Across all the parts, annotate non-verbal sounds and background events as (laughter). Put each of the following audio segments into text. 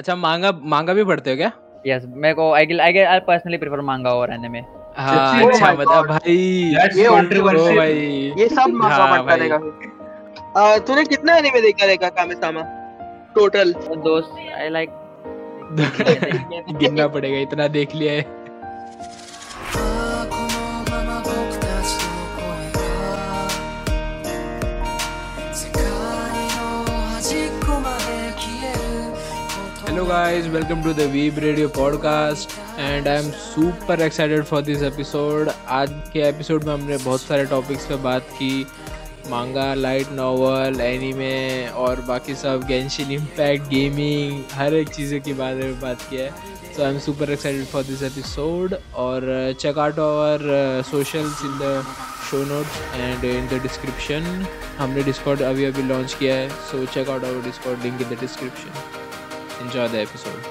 अच्छा मांगा मांगा भी पढ़ते हो क्या? यस मेरे को आई आई आई पर्सनली प्रेफर मांगा और एनीमे हाँ Oh अच्छा बता मतलब. भाई ये कंट्रोवर्सी भाई। ये सब मांगा पढ़ता रहेगा। अह तूने कितना एनीमे देखा रहेगा कामेसामा? टोटल दोस्त आई लाइक गिनना पड़ेगा इतना देख लिया है। Guys welcome to the weeb radio podcast and I am super excited for this episode आज के एपिसोड में हमने बहुत सारे टॉपिक्स पे बात की मांगा लाइट नॉवल एनीमे और बाकी सब गेंशिन इम्पैक्ट गेमिंग हर एक चीज़ों के बारे में बात किया है। So I am super excited for this episode और check out our socials in the show notes and in the description हमने डिस्कॉर्ड अभी अभी लॉन्च किया है so check out our Discord link in the description enjoy the episode.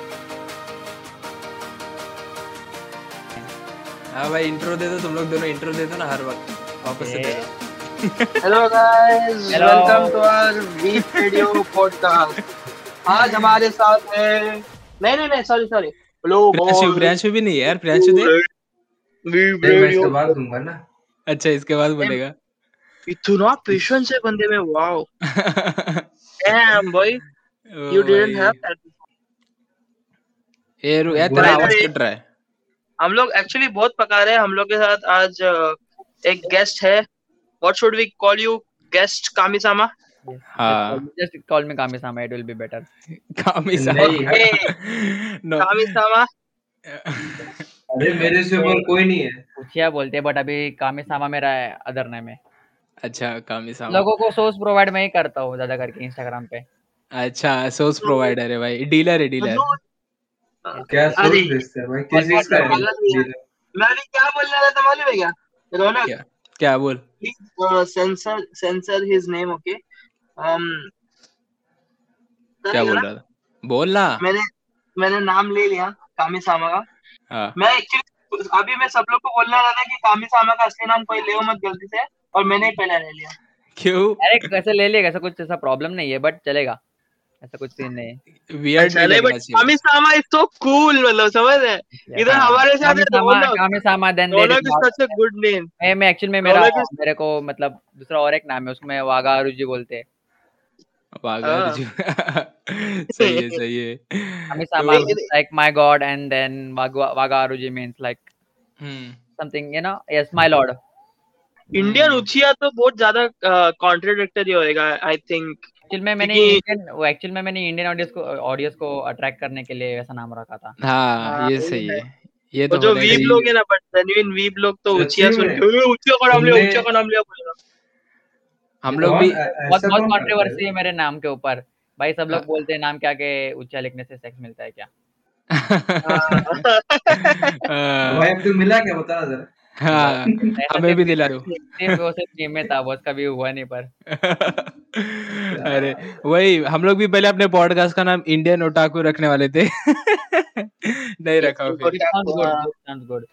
हाँ भाई intro दे दो तुम लोग दोनों इंट्रो दे दो ना हर वक्त। वापस से दे दो। Hello (laughs) guys Hello. Welcome to our weeb radio podcast आज हमारे साथ है नहीं नहीं नहीं sorry sorry hello Priyanshu Priyanshu भी नहीं है यार प्रियांशु दे। मैं इसके बाद दूँगा ना। अच्छा इसके बाद बोलेगा। इतना पेशेंस है बंदे में wow damn boy you didn't have that ये रू- यार तेरा आवाज़ कट रहा है। हम लोग एक्चुअली बहुत पका रहे हैं। हम लोग के साथ आज एक गेस्ट है। What should we call you guest Kamisama हाँ। जस्ट कॉल मी कामी सामा इट विल बी बेटर कामी नहीं, नो कामिसामा अरे मेरे से ऊपर कोई नहीं है। पूछिया बोलते हैं बट अभी कामी सामा मेरा अदर नेम है। अच्छा कामी सामा लोगों को सोर्स प्रोवाइड मैं ही करता हूँ ज़्यादा करके इंस्टाग्राम पे। अच्छा सोर्स प्रोवाइडर है भाई। डीलर है डीलर क्या सोच बेचते भाई? किस चीज़ का है। मैं अभी क्या बोलने वाला था मालूम है क्या? रौनक क्या? क्या बोल? censor his name okay? Um क्या बोल रहा था? बोल ना। मैंने मैंने नाम ले लिया कामिसामा का। हाँ। मैं एक्चुअली अभी मैं सब लोग को बोलना रहा था कि कामिसामा का असली नाम कोई ले मत गलती से और मैंने ही पहले ले लिया। क्यों? अरे कैसे ले लेगा ऐसा कुछ ऐसा प्रॉब्लम नहीं है बट चलेगा। ऐसा कुछ सीन नहीं वियर्ड नहीं चले लगना बट चाहिए कामिसामा इज़ सो कूल मतलब समझ रहे इधर हाँ। हमारे साथ कामी sama Raunak kami sama then Raunak is such a good name मैं मैं एक्चुअल में मेरा मेरे को मतलब दूसरा और एक नाम है उसमें वागा अरुजी बोलते हैं। वागा हाँ। (laughs) सही है सही kami sama like my god and then Wagah Wagah means like hmm. Something you know yes my lord Indian Uchiha तो बहुत ज़्यादा कॉन्ट्राडिक्टरी होएगा आई थिंक एक्चुअल में मैंने इंडियन वो एक्चुअल में मैंने इंडियन ऑडियंस को ऑडियंस को अट्रैक्ट करने के लिए वैसा नाम रखा था। हाँ हाँ, ये सही है। है। ये तो जो वीब लोग है ना बट जेन्युइन वीब लोग तो उचिया सुन के "ओए, उचिया का नाम लिया उचिया का नाम लिया बोलेगा हम लोग भी बहुत बहुत है? कंट्रोवर्सी है मेरे नाम के ऊपर। भाई सब हाँ। लोग बोलते हैं नाम क्या के ऊँचा लिखने से सेक्स मिलता है क्या? (laughs) हाँ, भाई अब तू मिला क्या बता जरा। हाँ, (laughs) हमें भी दिला दो। वो सिर्फ़ गेम में था बस कभी हुआ नहीं पर। (laughs) अरे वही हम लोग भी पहले अपने पॉडकास्ट का नाम इंडियन ओटाकू रखने वाले थे। (laughs) नहीं रखा फिर.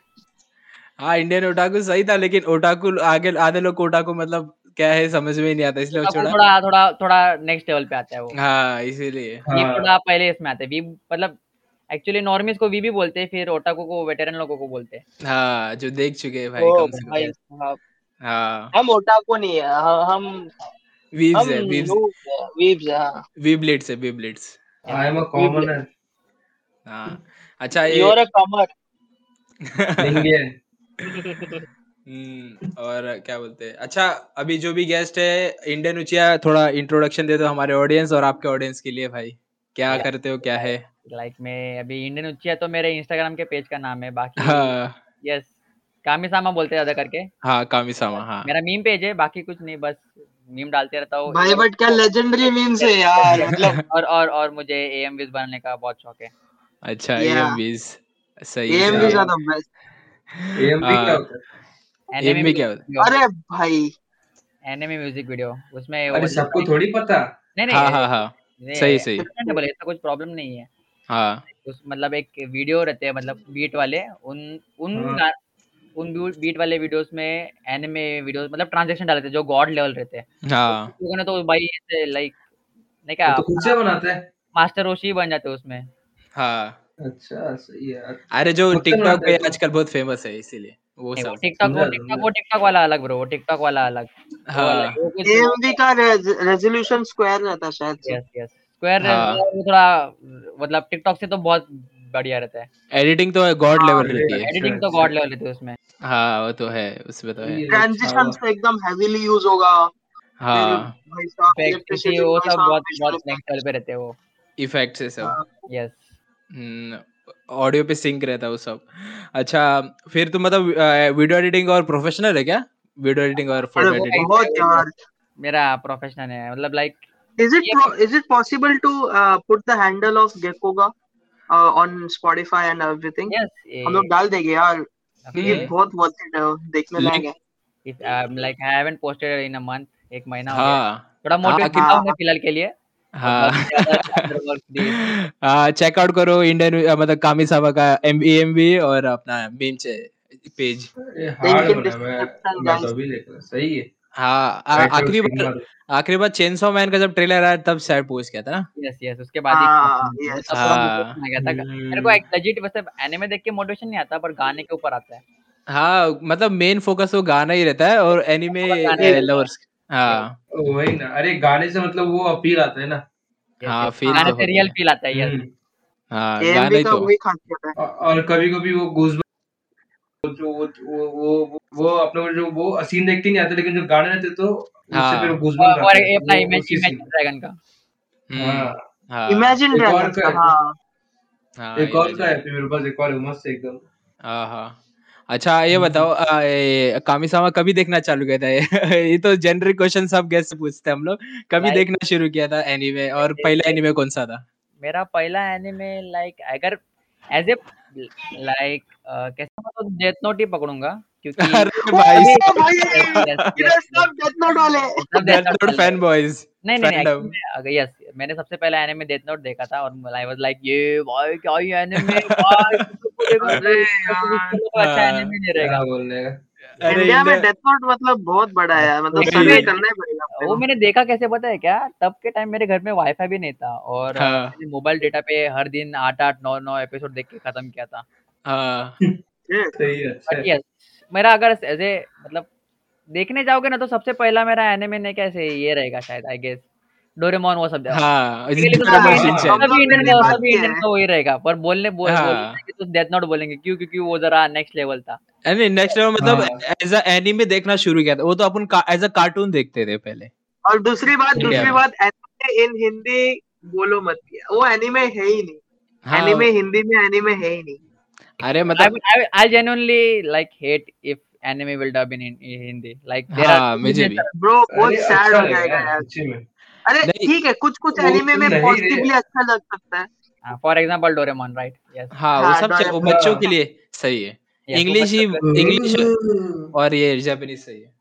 हाँ। इंडियन ओटाकू सही था लेकिन ओटाकू आगे आधे लोग ओटाकू मतलब क्या है समझ में ही नहीं आता इसलिए थोड़ा थोड़ा थोड़ा नेक्स्ट लेवल पे आता है वो। हाँ इसीलिए। हाँ। थोड़ा पहले इसमें आते हैं। मतलब एक्चुअली नॉर्मिस को वी भी बोलते हैं फिर ओटाको को वेटरन लोगों को बोलते हैं। हाँ जो देख चुके हैं भाई ओ कम से कम। साहब, हाँ। हम ओटाको नहीं है हम वीव्स हम है वीव्स noobs है, है, हाँ। वीबलेट्स है वीबलेट्स आई एम अ कॉमनर हाँ। अच्छा ये you are a comer Indian hmm, और क्या बोलते हैं? अच्छा अभी जो भी गेस्ट है इंडियन उचिया थोड़ा इंट्रोडक्शन दे दो हमारे ऑडियंस और आपके ऑडियंस के लिए भाई। क्या करते हो क्या है? लाइक मैं अभी इंडियन उच्चिया तो मेरे इंस्टाग्राम के पेज का नाम है बाकी हाँ। यस कामी सामा बोलते हैं ज़्यादा करके। हाँ कामिसामा हाँ। मेरा मीम पेज है बाकी कुछ नहीं बस मीम डालते रहता हूँ। भाई बट क्या लेजेंडरी मीम्स है यार मतलब। (laughs) और और और मुझे एएम विज बनने का बहुत शौक है। अच्छा Yeah. एएमवीज सही ये है। भी ज़्यादा बेस्ट एएमपी हाँ। क्या होता है? क्या होता अरे भाई। एनिमे म्यूज़िक वीडियो उसमें अरे सबको थोड़ी पता? नहीं है नहीं हाँ हाँ हाँ। सही, सही। ऐसा कुछ प्रॉब्लम नहीं है। हाँ। उस मतलब एक वीडियो रहते हैं मतलब बीट वाले उन उन हाँ। उन बीट वाले वीडियोस में एनिमे वीडियोस मतलब ट्रांजेक्शन डालते हैं जो गॉड लेवल रहते हैं। हाँ। लोगों ने तो भाई ऐसे लाइक नहीं क्या तो खुद से बनाते हैं? मास्टर रोशी बन जाते हैं उसमें। हाँ। अच्छा सही है। अरे जो टिकटॉक पे तो। आजकल बहुत फ़ेमस है इसीलिए वो सब। टिकटॉक वो टिकटॉक वो टिकटॉक वाला अलग ब्रो वो टिकटॉक वाला अलग हाँ। एएमवी का रेजोल्यूशन स्क्वायर रहता शायद यस यस स्क्वायर हाँ। थोड़ा मतलब टिकटॉक से तो बहुत बढ़िया रहता है। एडिटिंग तो गॉड हाँ लेवल रहती है। एडिटिंग तो गॉड लेवल रहती है उसमें। हाँ वो तो है उसमें तो है। ट्रांजिशन से एकदम हेवीली यूज़ होगा। फिर हाँ वो सब बहुत बहुत नेक्स्ट लेवल पे रहते हैं वो। इफ़ेक्ट से सब। हाँ। यस हम्म ऑडियो पे सिंक रहता है वो सब। अच्छा फिर तुम मतलब वीडियो एडिटिंग और प्रोफेशनल है क्या? वीडियो एडिटिंग और फ़ोटो एडिटिंग बहुत यार। मेरा प्रोफेशनल है मतलब लाइक is it ये pro- is it possible to uh, put the handle of Gekkoga uh, on Spotify and everything? Yes हम लोग डाल देंगे यार। हम्म बहुत वर्थ इट है देखने लायक है। If like I haven't posted in a month एक महीना हो गया। हाँ। थोड़ा हाँ मोटिवेट करता हूँ हाँ फ़िलहाल के लिए। हाँ। प्लीज़ (laughs) हाँ। चेकआउट करो इंडियन मतलब कामी साबा का एम एम और अपना मीम पेज ये तो सही है। हाँ आखिरी बार आखिरी बार चेनसॉ मैन का जब ट्रेलर आया तब शायद पोस्ट किया था ना? यस यस उसके बाद ही हाँ हाँ गया था। मेरे को हम्म, एक legit वैसे एनिमे देख के मोटिवेशन नहीं आता पर गाने के ऊपर आता है। हाँ मतलब मेन फोकस वो गाना ही रहता है और एनिमे है। लवर्स हाँ। वही ना अरे गाने से मतलब वो अपील आता है ना। हाँ फील गाने तो से रियल फील आता है यस हम्म। हाँ गाना तो है। और कभी कभी वो गूज जो वो वो वो वो अपने को जो वो सीन देखते नहीं आते लेकिन जो गाने रहते तो उससे फिर हाँ गूजबम्स और हैं। ये अपना इमेज इमेज ड्रैगन का। हाँ। हाँ। इमेजिन एक और का हाँ। हाँ। एक और का है मेरे पास एक और है मस्त एकदम। हाँ हाँ अच्छा ये हम्म, बताओ कामिसामा कभी देखना चालू किया था? ये (laughs) ये तो जनरल क्वेश्चन सब गेस्ट से पूछते हैं हम लोग। कभी देखना शुरू किया था एनीमे और पहला एनीमे कौन सा था? मेरा पहला एनिमे लाइक अगर एज ए लाइक कैसे मैं तो डेथ नोट ही पकड़ूँगा क्योंकि (laughs) अरे भाई। यस सब डेथ नोट वाले। (laughs) सब डेथ नोट फ़ैन बॉयज़ नहीं नहीं अगर यस मैंने सबसे पहले एनिमे डेथ नोट देखा था और आई वाज लाइक ये भाई क्या ये एनिमे भाई तो इससे तो अच्छा हाँ एनिमे नहीं रहेगा। बोलने का अरे इंडिया में डेथ नोट मतलब बहुत बड़ा है मतलब सर्वे करना पड़ेगा वो मैंने देखा कैसे पता है क्या? तब के टाइम मेरे घर में वाईफाई भी नहीं था और हाँ। मोबाइल डेटा पे हर दिन आठ आठ नौ नौ एपिसोड देख के खत्म किया था। हाँ। सही है अच्छा है। मेरा अगर ए मतलब देखने जाओगे ना तो सबसे पहला मेरा एनिमे ने कैसे ये रहेगा शायद आई गेस डोरेमोन वो सब हाँ तो सभी हाँ इंडियन भी का वही रहेगा पर बोलने बोल बोलने हाँ। तो डेथ नोट बोलेंगे। क्यों? क्योंकि वो जरा नेक्स्ट लेवल था। अरे नेक्स्ट लेवल मतलब एज अ एनीमे देखना शुरू किया था। वो तो अपन एज अ कार्टून देखते थे पहले। और दूसरी बात दूसरी बात एनिमे इन हिंदी बोलो मत वो एनिमे है ही नहीं। हाँ। एनिमे हिंदी में एनिमे है ही नहीं। अरे मतलब would- I I genuinely like hate if anime will dub in, in in Hindi. Like there are हाँ मुझे भी ब्रो बहुत सैड हो जाएगा यार। अरे ठीक है कुछ कुछ एनिमे में पॉजिटिवली अच्छा लग सकता है। for example, Doraemon, right? Yes. हाँ वो हाँ सब डोरेमोन बच्चों के लिए सही है। इंग्लिश ही इंग्लिश और ये जापानीज सही है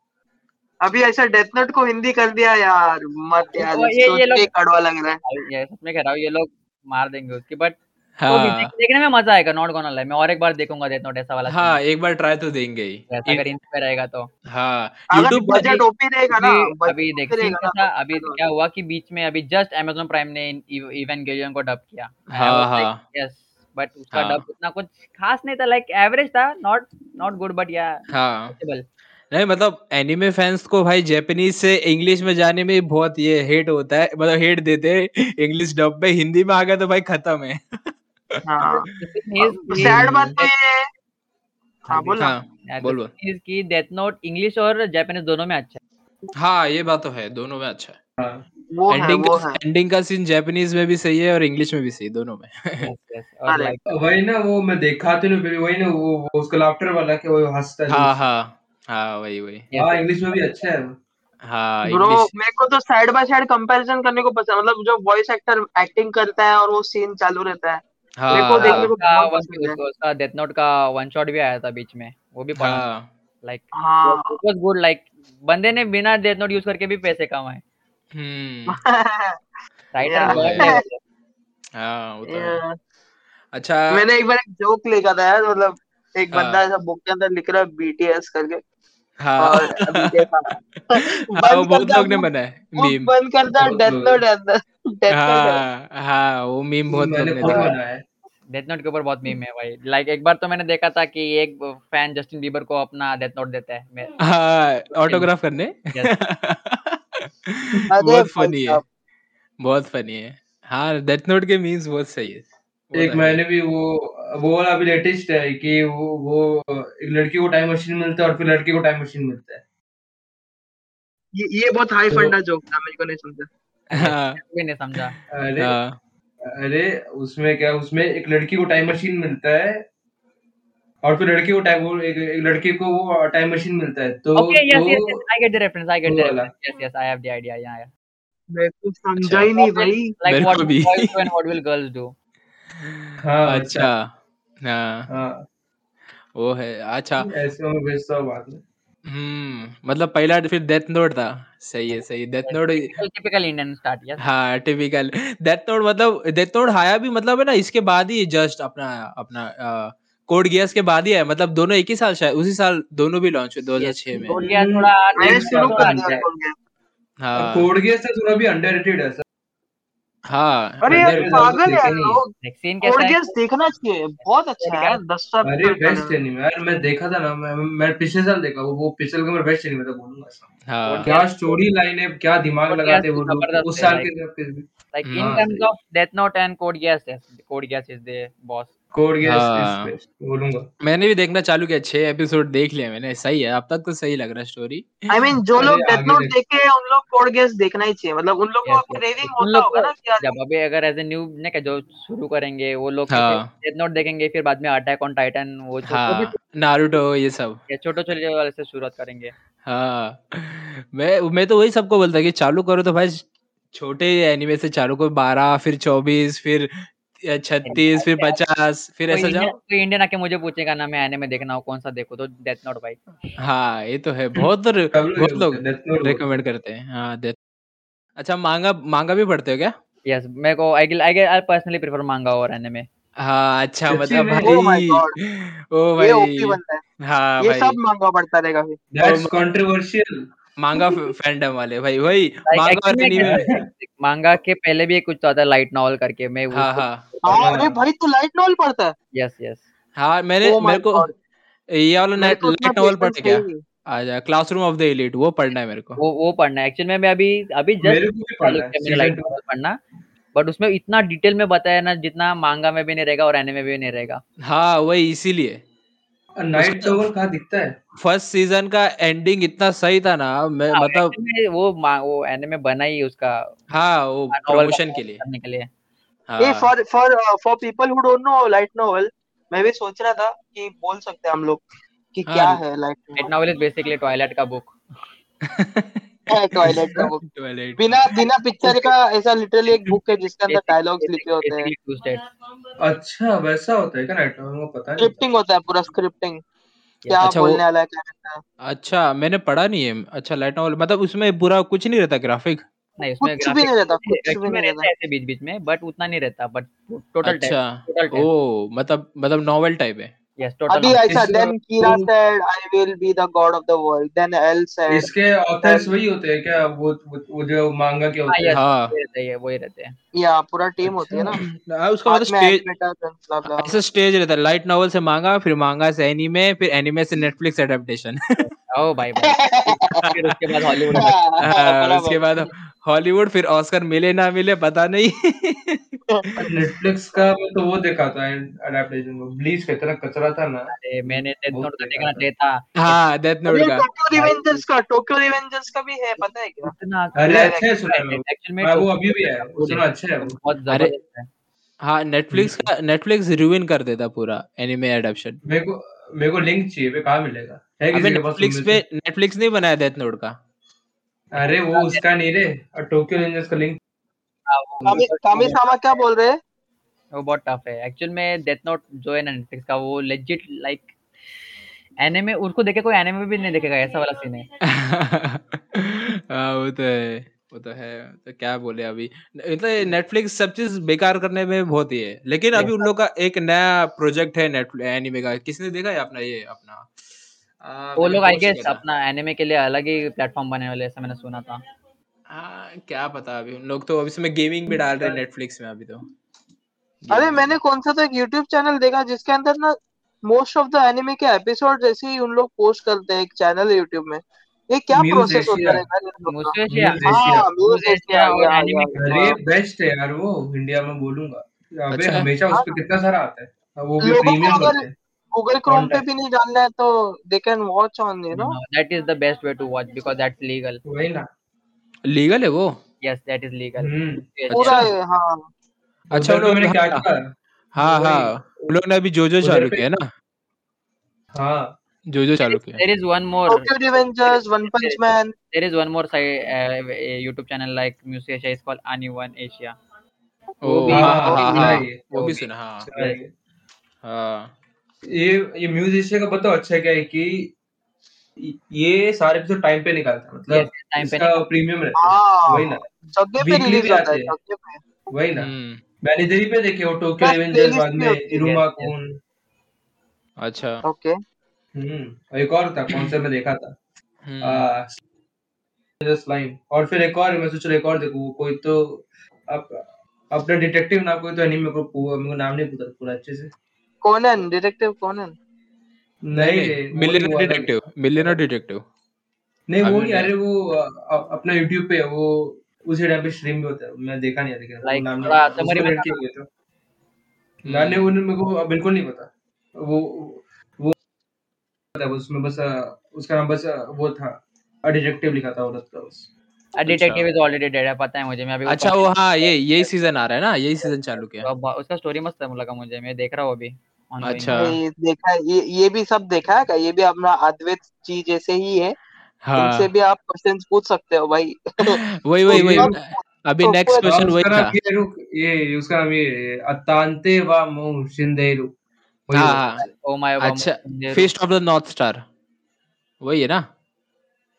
अभी ऐसा डेथ नोट को हिंदी कर दिया यार मत यार ये ये लोग कड़वा लग रहा है। ये सच में कह रहा हूँ ये लोग मार देंगे उसकी बट हाँ। देख, देखने में मज़ा आएगा नॉट गोना लाई मैं और एक बार देखूँगा डेथ नोट ऐसा वाला हाँ एक बार ट्राई तो देंगे ही। ऐसा इन- अगर हिंदी में रहेगा तो। हाँ पे बजट ओपी रहेगा ना अभी बजट अभी देख ओपी सीन रहेगा क्या ना था तो अभी क्या हुआ कि बीच में अभी जस्ट Amazon प्राइम ने इवेंगेलियन को डब किया। हाँ हाँ। यस बट उसका हाँ। डब उतना कुछ खास नहीं था लाइक एवरेज था नॉट नॉट गुड बट या हाँ। नहीं मतलब एनिमे फैंस को भाई जापानीज से इंग्लिश में जाने में बहुत ये हेट होता है मतलब हेट देते हैं इंग्लिश डब में हिंदी में आ गया तो भाई खत्म है। हाँ सैड बात तो ये है। हाँ हाँ बोल हाँ बोल बोल। Thing कि डेथ नोट इंग्लिश और जापानीज दोनों में अच्छा है। हाँ ये बात तो है दोनों में अच्छा है। हाँ। वो है एंडिंग वो का है। एंडिंग का सीन जापानीज में भी सही है और इंग्लिश में भी सही दोनों में। और वही ना वो मैं देखा तो नहीं फिर वही ना वो, वो उसका लाफ्टर वाला कि वो हंसता है। हाँ हाँ हाँ वही वही। हाँ इंग्लिश में भी अच्छा है। हाँ ब्रो मेरे को तो साइड बाय साइड कंपैरिजन करने को पसंद मतलब जो वॉइस एक्टर एक्टिंग करता है और वो सीन चालू रहता है। मेरे को हाँ देखने को उसका बहुत पसंद है। उसका डेथ नोट का वन शॉट भी आया था बीच में वो भी पढ़ा। हाँ। लाइक हाँ वाज गुड लाइक बंदे ने बिना डेथ नोट यूज़ करके भी पैसे कमाए। राइटर गॉड है है हाँ वो तो है। अच्छा। मैंने एक बार एक जोक लिखा था यार मतलब एक बंदा हाँ ऐसा बुक के अंदर लिख रहा है बीटीएस करके। हाँ। और (laughs) हाँ बहुत लोग ने बनाया मीम बंद करता डेथ नोट अंदर डेथ नोट हाँ हाँ वो मीम बहुत लोग ने बनाया है। डेथ नोट के ऊपर बहुत मीम है भाई। लाइक एक बार तो मैंने देखा था कि एक फ़ैन जस्टिन बीबर को अपना डेथ नोट देता है। हाँ ऑटोग्राफ करने. (laughs) (laughs) अरे बहुत भाई फनी है। साहब। बहुत फनी है। हाँ डेथ नोट के मीम्स बहुत सही है। एक मैंने भी वो वो वाला अभी लेटेस्ट है कि वो वो एक लड़की को टाइम मशीन मिलता है और फिर लड़के को टाइम मशीन मिलता है। ये ये बहुत हाई तो फंडा जोक था मेरे को नहीं समझा। हाँ। कोई नहीं समझा। अरे हाँ। अरे उसमें क्या उसमें एक लड़की को टाइम मशीन मिलता है और फिर लड़की को टाइम वो एक, एक लड़के को वो टाइम मशीन मिलता है तो ओके यस तो yes I get the reference I get the reference yes yes I have the idea या या मेरे को समझा अच्छा। ही नहीं भाई। Like what boys do and what will girls do हाँ अच्छा। हाँ। हाँ। वो है अच्छा। ऐसे मैं भेजता हूँ बाद में हम्म मतलब पहला फिर डेथ नोट था। सही है सही death note typical typical Indian start yes हाँ टिपिकल डेथ नोट मतलब डेथ नोट आया भी मतलब है ना इसके बाद ही जस्ट अपना अपना कोड गियर्स के बाद ही है मतलब दोनों एक ही साल शायद उसी साल दोनों भी लॉन्च हुए 2006 में। कोड गया थोड़ा शुरू है। कोड गेस से थोड़ा भी अंडररेटेड है हाँ अरे यार पागल है देखे यार नहीं लोग लाइक कैसा है? गेस देखना चाहिए बहुत अच्छा है दस साल अरे बेस्ट एनिमे यार मैं देखा था ना मैं मैं पिछले साल देखा वो वो पिछले का मैं बेस्ट एनिमे था बोलूँगा हाँ। क्या स्टोरी लाइन है क्या दिमाग लगाते वो लोग उस साल के सबके भी। like in हाँ। terms सही of death note and code geass yes code geass हाँ। बोलूँगा। मैंने भी देखना चालू किया छह एपिसोड देख लिए मैंने सही है अब तक तो सही लग रहा है स्टोरी आई मीन जो लोग डेथ नोट देखे। हैं उन लोग कोड गेस देखना ही चाहिए मतलब उन लोग को क्रेविंग होता होगा ना कि यार जब अभी अगर एज ए न्यू ने क्या जो शुरू करेंगे वो लोग हाँ। डेथ नोट देखेंगे फिर बाद में अटैक ऑन टाइटन वो भी हाँ नारुतो ये सब। छोटे छोटे वाले से शुरुआत करेंगे। हाँ मैं मैं तो वही सबको बोलता कि चालू करो तो भाई छोटे एनिमे से चालू करो बारह फिर चौबीस फिर छत्तीस फिर पचास फिर ऐसा जाओ। कोई इंडियन आके मुझे पूछेगा ना मैं एनिमे देखना हो कौन सा देखो तो डेथ नोट भाई। हाँ ये तो है बहुत (laughs) बहुत लोग रिकमेंड करते हैं हाँ डेथ अच्छा मांगा मांगा भी पढ़ते हो क्या? यस मेरे को आई आई आई पर्सनली प्रेफर मांगा और एनिमे हाँ अच्छा मतलब में ओ माय भाई गॉड (laughs) ओ ये भाई ओपी बनता है। हाँ ये भाई। सब मांगा पड़ता रहेगा फिर। दैट्स कंट्रोवर्शियल मांगा फैंडम (laughs) वाले भाई वही मांगा और एनीमे (laughs) मांगा के पहले भी एक कुछ आता है लाइट नॉवल करके मैं हाँ उसको हाँ। हाँ अरे हाँ भाई तू लाइट नॉवल पढ़ता है? यस यस हाँ मैंने ओ मेरे को ये वाला लाइट नॉवल पेशेंस पढ़ना है क्या? आजा क्लासरूम ऑफ़ द एलीट वो पढ़ना है मेरे को। वो वो पढ़ना है। एक्चुअली में मैं अभी अभी जस्ट मेरे को भी पढ़ना है। लाइट नॉवल पढ़ना। बट उसमें इतना डिटेल में बताया ना जितना मांगा में भी नहीं रहेगा और एनिमे में भी नहीं रहेगा। हाँ वही इसीलिए। नाइट उसका कहाँ दिखता है? फ़र्स्ट सीज़न का एंडिंग इतना सही था ना मैं आ, मतलब वो वो एनिमे बना ही उसका। हाँ वो प्रमोशन के लिए। करने के लिए। हाँ। For for for people who don't know light novel मैं भी सोच रहा था कि बोल सकते हैं हम लोग कि क्या हाँ है light novel is basically toilet का बुक है (laughs) टॉयलेट का बुक टॉयलेट बिना बिना पिक्चर का ऐसा लिटरली एक बुक है जिसके अंदर डायलॉग्स लिखे होते हैं। अच्छा वैसा होता है क्या नाइट पता नहीं। स्क्रिप्टिंग होता है पूरा स्क्रिप्टिंग क्या अच्छा बोलने वाला है क्या अच्छा मैंने पढ़ा नहीं है। अच्छा लाइट नॉवल मतलब उसमें पूरा कुछ नहीं रहता ग्राफिक नहीं उसमें कुछ भी नहीं रहता कुछ भी नहीं रहता। ऐसे बीच बीच में बट उतना नहीं रहता बट टोटल अच्छा। टोटल टेस्ट ओ मतलब मतलब नॉवल टाइप है। यस टोटल अभी ऐसा इस देन कीरा तो said I will be the god of the world then इसके ऑथर्स वही होते हैं क्या? वो वो, जो मांगा के हाँ होते हैं। हाँ वही वही रहते हैं। या पूरा टीम होती है ना? अच्छा हाँ, उसका मतलब स्टेज ऐसा स्टेज रहता है लाइट नॉवल से मांगा फिर मांगा से एनीमे फिर एनीमे से नेटफ्लिक्स एडेप्टेशन (laughs) ओ भाई भाई। (laughs) फिर उसके बाद हॉलीवुड हाँ, (laughs) उसके बाद हॉलीवुड फिर ऑस्कर मिले ना मिले पता नहीं। (laughs) नेटफ्लिक्स का मैं तो वो देखा था अडेप्टेशन वो ब्लीच का इतना कचरा था ना। अरे मैंने डेथ नोट का देखा देखना था। चाहिए था हाँ डेथ नोट का। टोक्यो रिवेंजर्स का टोक्यो रिवेंजर्स का भी है पता है क्या? इतना अरे अच्छा है सुना है। एक्चुअली में हाँ वो अभी भी है सुना अच्छा है बहुत ज़बरदस्त है। हाँ नेटफ्लिक्स का नेटफ्लिक्स रिविन कर देता पूरा एनीमे एडेप्शन मेरे को मेरे को लिंक चाहिए वे कहाँ मिलेगा? है किसी के पास नेटफ्लिक्स पे नेटफ्लिक्स नहीं बनाया डेथ नोट का। अरे वो उसका नहीं रे टोक्यो रेंजर्स का लिंक हाँ, कामी कामी सामा क्या बोल रहे हैं? वो बहुत टफ है। एक्चुअल में डेथ नोट जो है ना नेटफ्लिक्स का वो लेजिट लाइक एनिमे उसको देखे कोई एनिमे भी नहीं देखेगा ऐसा वाला सीन है। (laughs) हाँ वो तो है वो तो है तो क्या बोले अभी। मतलब नेटफ्लिक्स सब चीज़ बेकार करने में बहुत ही है। लेकिन अभी उन लोग का एक नया प्रोजेक्ट है नेट एनीमे का। किसने देखा है अपना ये अपना? वो लोग आई गेस अपना एनिमे के लिए अलग ही प्लेटफॉर्म बने वाले ऐसा मैंने सुना था। हाँ क्या पता अभी उन लोग तो अभी इसमें गेमिंग भी डाल रहे हैं नेटफ्लिक्स में अभी तो। अरे मैंने कौन सा तो एक यूट्यूब चैनल देखा जिसके अंदर ना मोस्ट ऑफ़ द एनिमे के एपिसोड जैसे ही उन लोग पोस्ट करते हैं एक चैनल है यूट्यूब में ये क्या प्रोसेस होता. हाँ अरे हाँ बेस्ट है यार वो इंडिया में बोलूँगा। अबे अच्छा। हमेशा उस हाँ। पे कितना सारा आता है। वो भी प्रीमियम करते हैं। गूगल क्रोम पे भी नहीं डालना है तो they can watch on you know No, that is the best way to watch because that's legal. वही ना लीगल है वो Yes, that is legal. Hmm Yes. पूरा अच्छा है, हाँ अच्छा उधर उन तो लोग मैंने क्या हाँ किया हाँ हाँ उन लोग ने अभी जोजो चालू किया है ना हाँ जोजो There चालू is, किया there is one more. Tokyo Revengers One Punch Man there is one more side uh, a YouTube channel like Musasia is called Ani One Asia. Oh वो भी हाँ हाँ वो हाँ भी सुना हाँ है वो वो भी सुना हाँ है. ये हाँ ये ये म्यूज एशिया का बताओ अच्छा क्या है कि ये सारे एपिसोड टाइम पे निकालता है मतलब time पे इसका प्रीमियम रहता है। वही ना। हाँ जगह पे रिलीज़ होता आते है हैं। जगह पे। वही ना। हम्म। मैंने इधर ही पे देखे वो टोक्यो रिवेंजर्स बाद में इरुमा yes. अच्छा। ओके हम्म एक और था कौन सा मैं देखा था? हम्म। आ, स्लाइम और फिर एक और मैं सोच रहा एक और देखूँ कोई तो अप, अपना डिटेक्टिव नाम कोई तो एनीमे को मेरे को नाम नहीं पता पूरा अच्छे से। कोनन डिटेक्टिव कोनन नहीं मिलियनर है डिटेक्टिव मिलियनर डिटेक्टिव नहीं वो नहीं अरे वो अ, अ- अपना यूट्यूब पे वो उसी टाइम पे स्ट्रीम भी होता है मैं देखा नहीं है लेकिन पता उसमें बता लड़की हुई तो। ना नहीं हम्म वो मेरे को बिल्कुल नहीं पता। वो वो था उसमें बस उसका नाम बस वो था डिटेक्टिव लिखा था औरत का बस। अच्छा। Detective is already dead है पता है मुझे मैं अभी अच्छा वो हाँ। ये यही सीज़न आ रहा है ना यही सीज़न चालू किया। उसका स्टोरी मस्त है लगा मुझे मैं देख रहा हूँ अभी। अच्छा। ये देखा है ये ये भी सब देखा है क्या? ये भी अपना अद्वैत जी जैसे ही है। इनसे हाँ भी आप क्वेश्चंस पूछ सकते हो भाई। (laughs) वही वही वही। अभी तो नेक्स्ट हाँ क्वेश्चन वही था। ये ये उसका नाम ये अतांते वा मो शिंदेरु हाँ हाँ। ओ माय गॉड अच्छा Fist of the North Star वही है ना?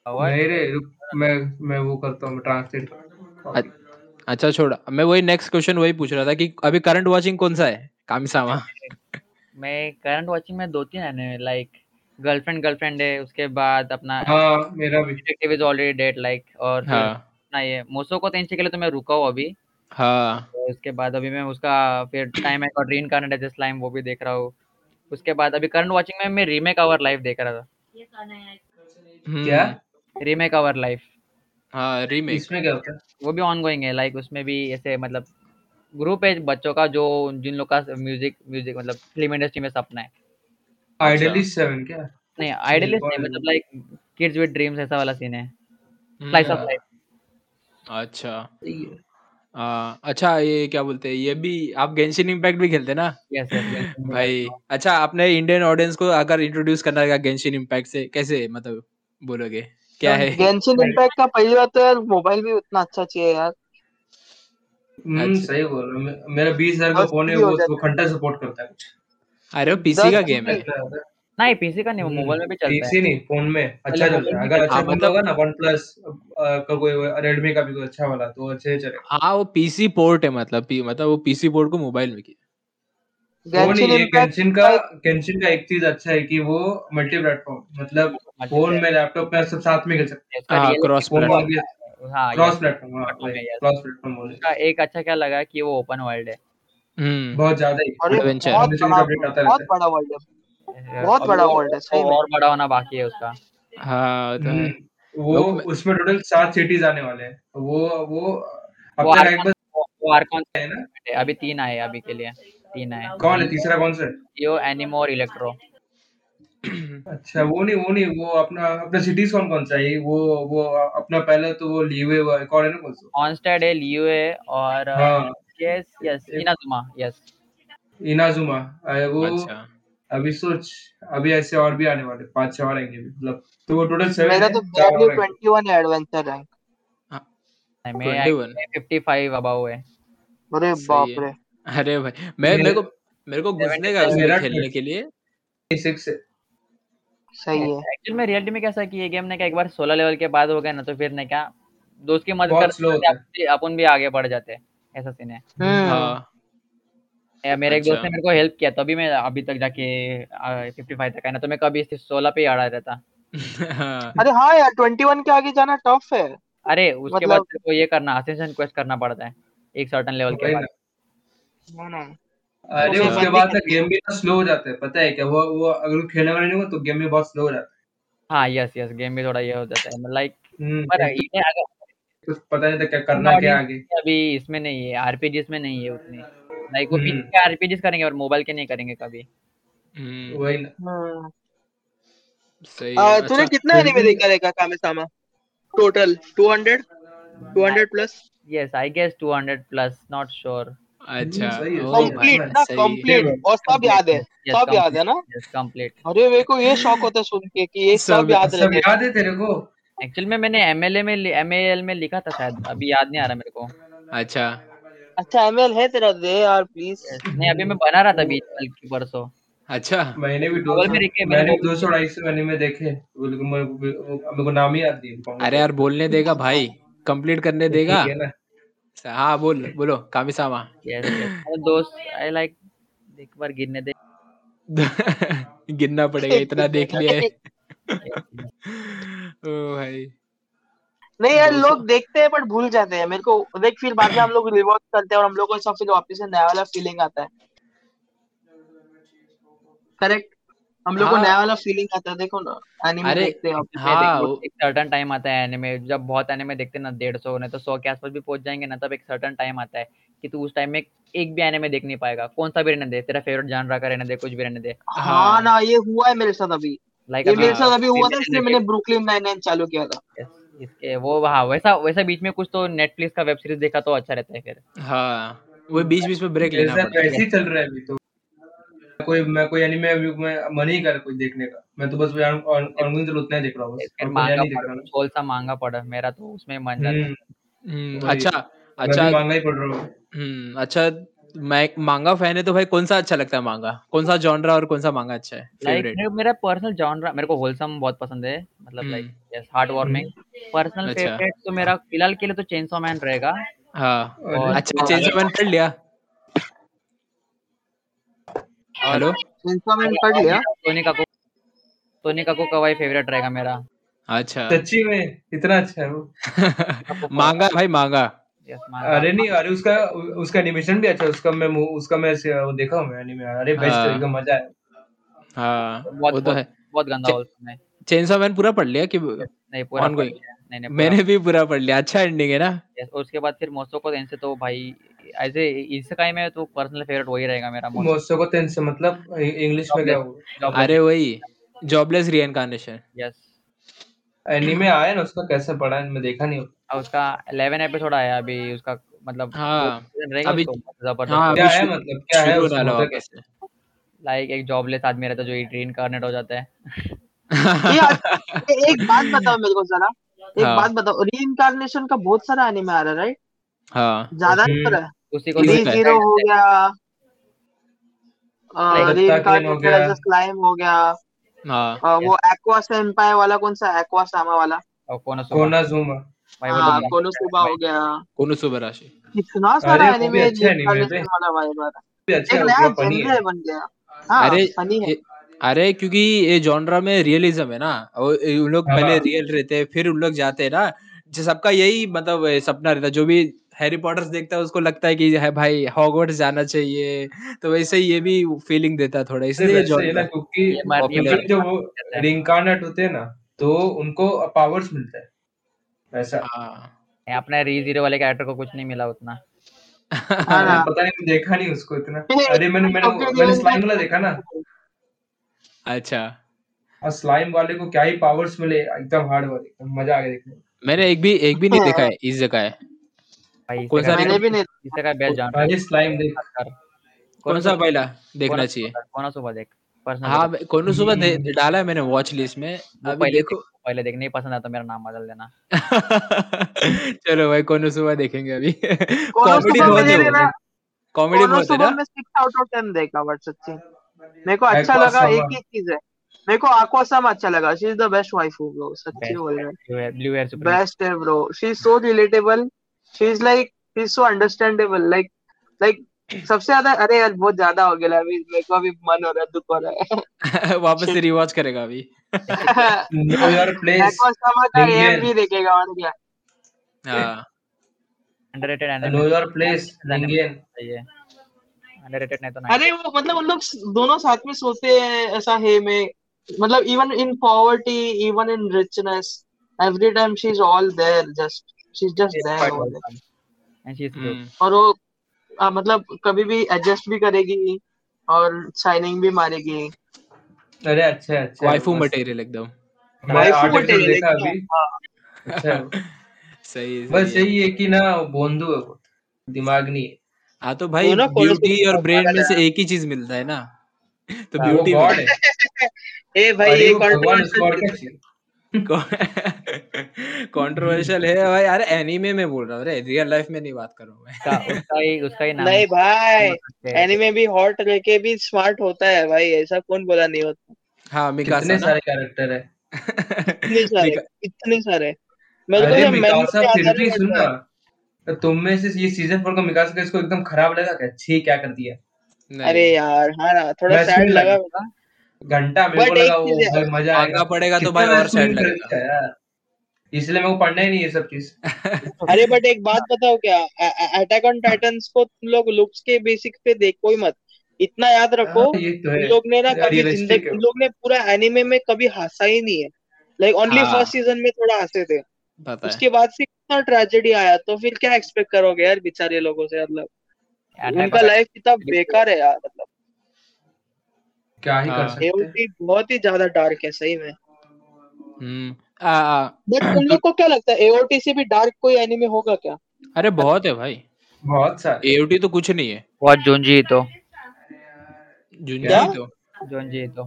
नहीं रे मैं मैं वो करता हूँ ट्रांसलेट अच्छा छोड़ मैं वही नेक्स्ट क्वेश्चन वही पूछ रहा था कि अभी करंट वाचिंग कौन सा है? कामिसामा (laughs) (laughs) मैं करंट वाचिंग में दो तीन एनिमे लाइक गर्लफ्रेंड गर्लफ्रेंड है उसके बाद अपना हाँ मेरा भी। Detective Is Already Dead like और हाँ। अपना ये मोसो को तीन के लिए तो मैं रुका हूँ अभी। हाँ। तो उसके बाद अभी मैं उसका फिर टाइम है और रीन कार्नेट एज स्लाइम वो भी देख रहा हूँ। उसके बाद अभी करंट वाचिंग में मैं रीमेक आवर लाइफ देख रहा था। क्या हम्म। रीमेक आवर लाइफ हाँ रीमेक इसमें क्या होता है? वो भी ऑन गोइंग है लाइक उसमें भी ऐसे मतलब ग्रुप है बच्चों का जो जिन लोग का म्यूज़िक म्यूज़िक मतलब फ़िल्म इंडस्ट्री में सपना है। अच्छा। आइडलिस्ट सेवन क्या? नहीं आइडियलिस्ट नहीं मतलब लाइक किड्स विद ड्रीम्स ऐसा वाला सीन है। स्लाइस ऑफ़ लाइफ अच्छा। सही है। हाँ अच्छा ये क्या बोलते हैं ये भी आप गेंशिन इम्पैक्ट भी खेलते हैं ना? यस यस भाई अच्छा आपने इंडियन ऑडियंस को अगर इंट्रोड्यूस करना है गेंशिन इम्पैक्ट से कैसे मतलब बोलोगे? क्या है? गेंशिन इम्पैक्ट का पहली बात तो यार मोबाइल भी उतना अच्छा चाहिए यार। हम्म। अच्छा सही बोल रहा हूँ। मेरा बीस हज़ार का फ़ोन है वो जाता वो सपोर्ट करता है अरे वो पीसी का गेम है। नहीं पीसी का नहीं मोबाइल में भी चलता है। पीसी नहीं फ़ोन में। अच्छा चलता है। अगर अच्छा हाँ फ़ोन मतलब होगा ना वन प्लस का कोई रेडमी का भी कोई अच्छा वाला तो अच्छे चलेगा। हाँ वो पीसी पोर्ट है मतलब पी, मतलब वो पीसी पोर्ट को मोबाइल में किया। गेंशिन ये गेंशिन का गेंशिन का एक चीज़ अच्छा है कि वो मल्टी प्लेटफॉर्म मतलब फ़ोन में लैपटॉप में सब साथ में खेल सकते इसका हाँ क्रॉस प्लेटफॉर्म में हाँ क्रॉस प्लेटफॉर्म हाँ है, उसका एक अच्छा क्या लगा कि वो ओपन वर्ल्ड है। हम्म। बहुत ज़्यादा ही। और बहुत बड़ा रहता बड़ा वर्ल्ड है। बहुत बड़ा वर्ल्ड है सही और बड़ा होना बाकी है उसका। हाँ वो तो हम्म, उसमें टोटल सात सिटीज़ आने वाले हैं। वो वो अपना रैंक बस वो आर्कॉन है ना? अभी तीन आए अभी के लिए। तीन आए। कौन है तीसरा कौन सा? यो जियो एनिमो और इलेक्ट्रो अच्छा वो नहीं वो नहीं वो अपना अपना सिटीज़ कौन कौन सा है? वो वो अपना पहले तो वो लीवे हुआ एक और है ना कौन सा? ऑनस्टेड है लियो है और हाँ। Yes yes Inazuma yes Inazuma वो अच्छा। अभी सोच अभी ऐसे और भी आने वाले पाँच छह और आएँगे मतलब तो वो टोटल सेवन मेरा तो मेरा और 21 है एडवेंचर रैंक मैं 21 फिफ्टी फाइव अबाउ है। अरे बाप रे। अरे भाई मैं मेरे को मेरे को घुसने का उसमें मेरा खेलने के लिए। सिक्स है। सही है। एक्चुअल में रियलिटी में कैसा कि ये गेम ने क्या एक बार 16 लेवल के बाद हो गया ना तो फिर ने क्या दोस्त की मदद करते है। अपन भी- आगे बढ़ जाते हैं ऐसा सीन है। हम्म। हाँ। मेरे एक दोस्त अच्छा। ने मेरे को हेल्प किया तभी मैं अभी तक जाके फिफ्टी फाइव तक आया ना तो मैं कभी सोलह पे ही अड़ा रहता हाँ। अरे हाँ यार 21 के आगे जाना टफ है। अरे उसके मतलब- बाद तेरे को ये करना असेंशन क्वेस्ट करना पड़ता है एक सर्टन लेवल के बाद। ना। ना। अरे उसके बंद गेम भी ना स्लो हो जाता है पता है क्या? वो वो अगर खेलने वाला नहीं होगा तो गेम भी बहुत स्लो हो जाता है। हाँ यस यस गेम भी थोड़ा ये हो जाता है लाइक हम्म, पर ये अगर तो कुछ पता नहीं था क्या करना क्या आगे। अभी इसमें नहीं है आरपीजीएस में नहीं है उतनी। लाइक वो। पीसी के आरपीजीएस करेंगे और मोबाइल के नहीं करेंगे कभी। हम्म, वही ना। हम्म। सही है तूने अच्छा कितना एनिमे भी- देखा रहेगा कामेसामा total 200 200 plus yes I guess 200 plus not sure अच्छा कंप्लीट ना कंप्लीट और सब याद है सब याद है ना? कंप्लीट अरे मेरे को ये शौक होता है सुन के कि ये सब सब- याद सब है। याद है तेरे को? एक्चुअली में मैंने एमएलए में एमएल में लिखा था शायद अभी याद नहीं आ रहा मेरे को। अच्छा। अच्छा एमएल है तेरा दे यार प्लीज़ नहीं अभी मैं बना रहा था बीच कल की परसों। अच्छा। मैंने भी दो मोबाइल में देखे, मैंने दो सौ ढाई सौ एनिमे देखे। मेरे को नाम ही याद नहीं अरे यार बोलने देगा भाई। कंप्लीट करने देगा। ठीक है बोल बोलो कामिसामा। यस यस मेरे दोस्त आई लाइक एक बार गिरने दे। (laughs) गिनना पड़ेगा इतना देख लिया है। (laughs) ओ भाई। नहीं यार लोग देखते हैं बट भूल जाते हैं। मेरे को देख फिर बाद में हम लोग रिवॉच करते हैं और हम लोग को सब फिर वापस से नया वाला फीलिंग आता है। (laughs) करेक्ट हम लोग को हाँ। नया वाला फीलिंग आता है देखो ना एनिमे अरे, देखते हैं। हाँ देखो, एक सर्टन टाइम आता है एनिमे जब बहुत एनिमे देखते हैं ना डेढ़ सौ नहीं तो सौ के आसपास भी पहुँच जाएँगे ना तब एक सर्टन टाइम आता है कि तू उस टाइम में एक भी एनिमे देख नहीं पाएगा। कौन सा भी रहने दे तेरा फेवरेट जानरा का रहने दे कुछ भी रहने दे। हाँ ना ये हुआ है मेरे साथ अभी। लाइक ये अभी मेरे साथ अभी हुआ था इसलिए मैंने ब्रुकलिन नाइन नाइन चालू किया था। इसके वो हाँ वैसा वैसा बीच में कुछ तो नेटफ्लिक्स का वेब सीरीज़ देखा तो अच्छा रहता है फिर। हाँ वो बीच बीच में ब्रेक लेना ऐसा पड़ता है। ही चल रहा है अभी तो। कोई मैं कोई एनिमे अभी मैं मन ही कर कोई देखने का। मैं तो बस ऑनगोइंग चल उतना ही देख रहा हूँ बस। और मांगा नहीं देख रहा मैं सा मांगा पढ़ा मेरा तो उसमें मन जाता है। हम्म, हम्म। अच्छा अच्छा। मांगा ही पढ़ रहा हूँ। हम्म अच्छा मैं मांगा फ़ैन है तो भाई कौन सा अच्छा लगता है मांगा? कौन सा जॉनरा और कौन सा मांगा अच्छा है? लाइक फेवरेट मेरा पर्सनल जॉनरा मेरे को होलसम बहुत पसंद है मतलब। Like yes heartwarming personal. Favourite तो मेरा फ़िलहाल के लिए तो चेंसो मैन रहेगा। हाँ। अच्छा चेंज मैंने पढ़ लिया? हेलो मैंने पढ़ लिया? Tony Kako Tony Kako kawaii favourite रहेगा मेरा। अच्छा। सच्ची में? इतना अच्छा है वो। (laughs) मांगा भाई मांगा। अरे नहीं अरे उसका उसका एनिमेशन भी अच्छा है उसका मैं उसका मैं वो देखा हूँ मैं एनिमे अरे बेस्ट हाँ। एकदम मज़ा है हाँ वो तो है। बहुत गंदा है चेंसो मैन पूरा पढ़ लिया कि नहीं पूरा। नहीं नहीं मैंने भी पूरा पढ़ लिया अच्छा एंडिंग है ना? और उसके बाद फिर मोसो को से तो भाई ऐसे इसकाई में तो पर्सनल फेवरेट वही रहेगा मेरा मोसो मोसो को तेन से मतलब इंग्लिश में क्या अरे वही जॉबलेस रियनकार्नेशन यस एनीमे आया ना उसका? कैसे पढ़ा? है मैं देखा नहीं। और उसका 11 एपिसोड आया अभी उसका मतलब हाँ, रहेगा अभी- ज़बरदस्त हाँ क्या है मतलब? क्या है से लाइक एक जॉबलेस आदमी रहता है जो रीइंकार्नेट हो जाता है। (laughs) ये एक बात बताओ मेरे को जरा। एक हाँ। बात बताओ रीइंकार्नेशन का बहुत सारा एनिमे आ रहा है राइट हाँ। ज़्यादा हम्म। नहीं हो रहा उसी को री ज़ीरो हो। गया Like, हो गया। स्लाइम हो गया हाँ। वो एक्वा सेंपाई वाला कौन सा? एक्वा सामा वाला। और कौन सुबह कोना जुमा भाई वो हाँ कोनोसुबा गया। कोनोसुबा राशि। कितना सारा अरे, एनिमे है बे। रीइंकार्नेशन वाला वाइब आ रहा भी एक नया पूरा फनी जेनरे बन गया। हाँ फनी है। ये- अरे क्योंकि ये जॉनरा में रियलिज्म है ना और उन लोग हाँ। पहले रियल रहते हैं फिर उन लोग जाते हैं ना जो सबका यही मतलब ए, सपना रहता है जो भी हैरी पॉटर्स देखता है उसको लगता है कि है भाई हॉगवर्ट्स जाना चाहिए तो वैसे ही ये भी फीलिंग देता है थोड़ा इसलिए ही जॉनरा क्योंकि जो वो रिंकारनेट होते हैं ना तो उनको पावर्स मिलता है वैसा हाँ। अपने री ज़ीरो वाले कैरेक्टर को कुछ नहीं मिला उतना। हाँ पता नहीं देखा नहीं उसको इतना। अरे मैंने मैंने मैंने स्लाइम वाला देखा ना। अच्छा। और स्लाइम वाले को क्या ही पावर्स मिले एकदम हार्ड वाले एकदम मज़ा आ गया देखने में। मैंने एक भी एक भी नहीं देखा है इस जगह है। कौन सा मैंने भी नहीं इससे का बेस्ट जान अरे स्लाइम देख। कौन सा पहला देखना चाहिए? कौन सुबह देख? पर्सनल हाँ कोनो सुबह डाला है मैंने वॉच लिस्ट में। अभी पहले देखो। पहले देख नहीं पसंद आता मेरा नाम बदल देना। (laughs) चलो भाई कोनो सुबह देखेंगे अभी? कॉमेडी बहुत है कॉमेडी बहुत है ना? में सिक्स आउट ऑफ़ टेन देखा बट सच्ची। मेरे को अच्छा लगा एक ही चीज़ है। मेरे को आक्वासम अच्छा लगा। She is the best wife bro सच्ची बोल रहा है। ब्लू हेयर सुप्रीम बेस्ट है bro she is so relatable she is like she is so understandable like like सबसे ज़्यादा अरे यार बहुत ज़्यादा हो गया अभी। मेरे को अभी मन हो रहा है दुख हो रहा है। (laughs) वापस से रिवॉच करेगा अभी। नो योर प्लेस आक्वासम का. एम भी देखेगा और क्या। हाँ। Underrated know your place Indian सही है। अंडररेटेड नहीं तो नहीं। अरे वो मतलब उन लोग दोनों साथ में सोते हैं ऐसा है में। मतलब even in poverty even in richness every time she is all there just she is just there. And she's good. Hmm, और वो आ, मतलब कभी भी एडजस्ट भी करेगी और शाइनिंग भी मारेगी। अरे अच्छा है अच्छा वाइफू मटेरियल एकदम। वाइफू material देखा अभी। हाँ। अच्छा। (laughs) सही है, बस यही है कि ना बोंदू है वो। दिमाग नहीं है। हाँ तो भाई वो ना ब्यूटी और ब्रेन में से एक ही चीज़ मिलता है ना। (laughs) तो हाँ, ब्यूटी गॉड है। (laughs) ए भाई ये कंट्रोवर्शियल (laughs) है। भाई। अरे एनीमे में बोल रहा हूँ। अरे रियल लाइफ में नहीं बात कर रहा हूँ उसका ही उसका ही नाम नहीं भाई एनीमे भी हॉट लेके भी स्मार्ट होता है भाई ऐसा कौन बोला नहीं होता। हाँ मिकासा कितने सारे कैरेक्टर है। इतने सारे इतने सारे। अरे तो याद फिर भी रहा सुन है ना। तो तुम में से ये सीज़न फोर का मिकासा का इसको एकदम खराब लगा क्या? छी क्या कर दिया? अरे यार हाँ ना थोड़ा सैड लगा लगा। घंटा मेरे को लगा वो भाई मज़ा आएगा। पड़ेगा तो भाई और सैड लगेगा। इसलिए मेरे को पढ़ना ही नहीं ये सब चीज़। (laughs) अरे बट एक बात बताओ क्या? अटैक ऑन टाइटंस को तुम लोग लुक्स के बेसिक पे देखो ही मत। इतना याद रखो हाँ ये तो उन लोग ने ना कभी ज़िंदगी उन लोग ने पूरा एनिमे में कभी हंसा ही नहीं है। लाइक ओनली हाँ। फ़र्स्ट सीज़न में थोड़ा हंसे थे। उसके बाद से इतना ट्रेजेडी आया तो फिर क्या एक्सपेक्ट करोगे यार बेचारे लोगों से मतलब? उनका लाइफ कितना बेकार है यार मतलब। क्या ही कर हाँ। सकते हैं। एओटी बहुत ही ज़्यादा डार्क है सही में। हम्म। आ, आ, बट तुम लोग को क्या लगता है एओटी से भी डार्क कोई एनिमे होगा क्या? अरे बहुत है भाई। बहुत सारे। एओटी तो कुछ नहीं है। What Junji तो। जुंजी क्या? तो। Junji तो।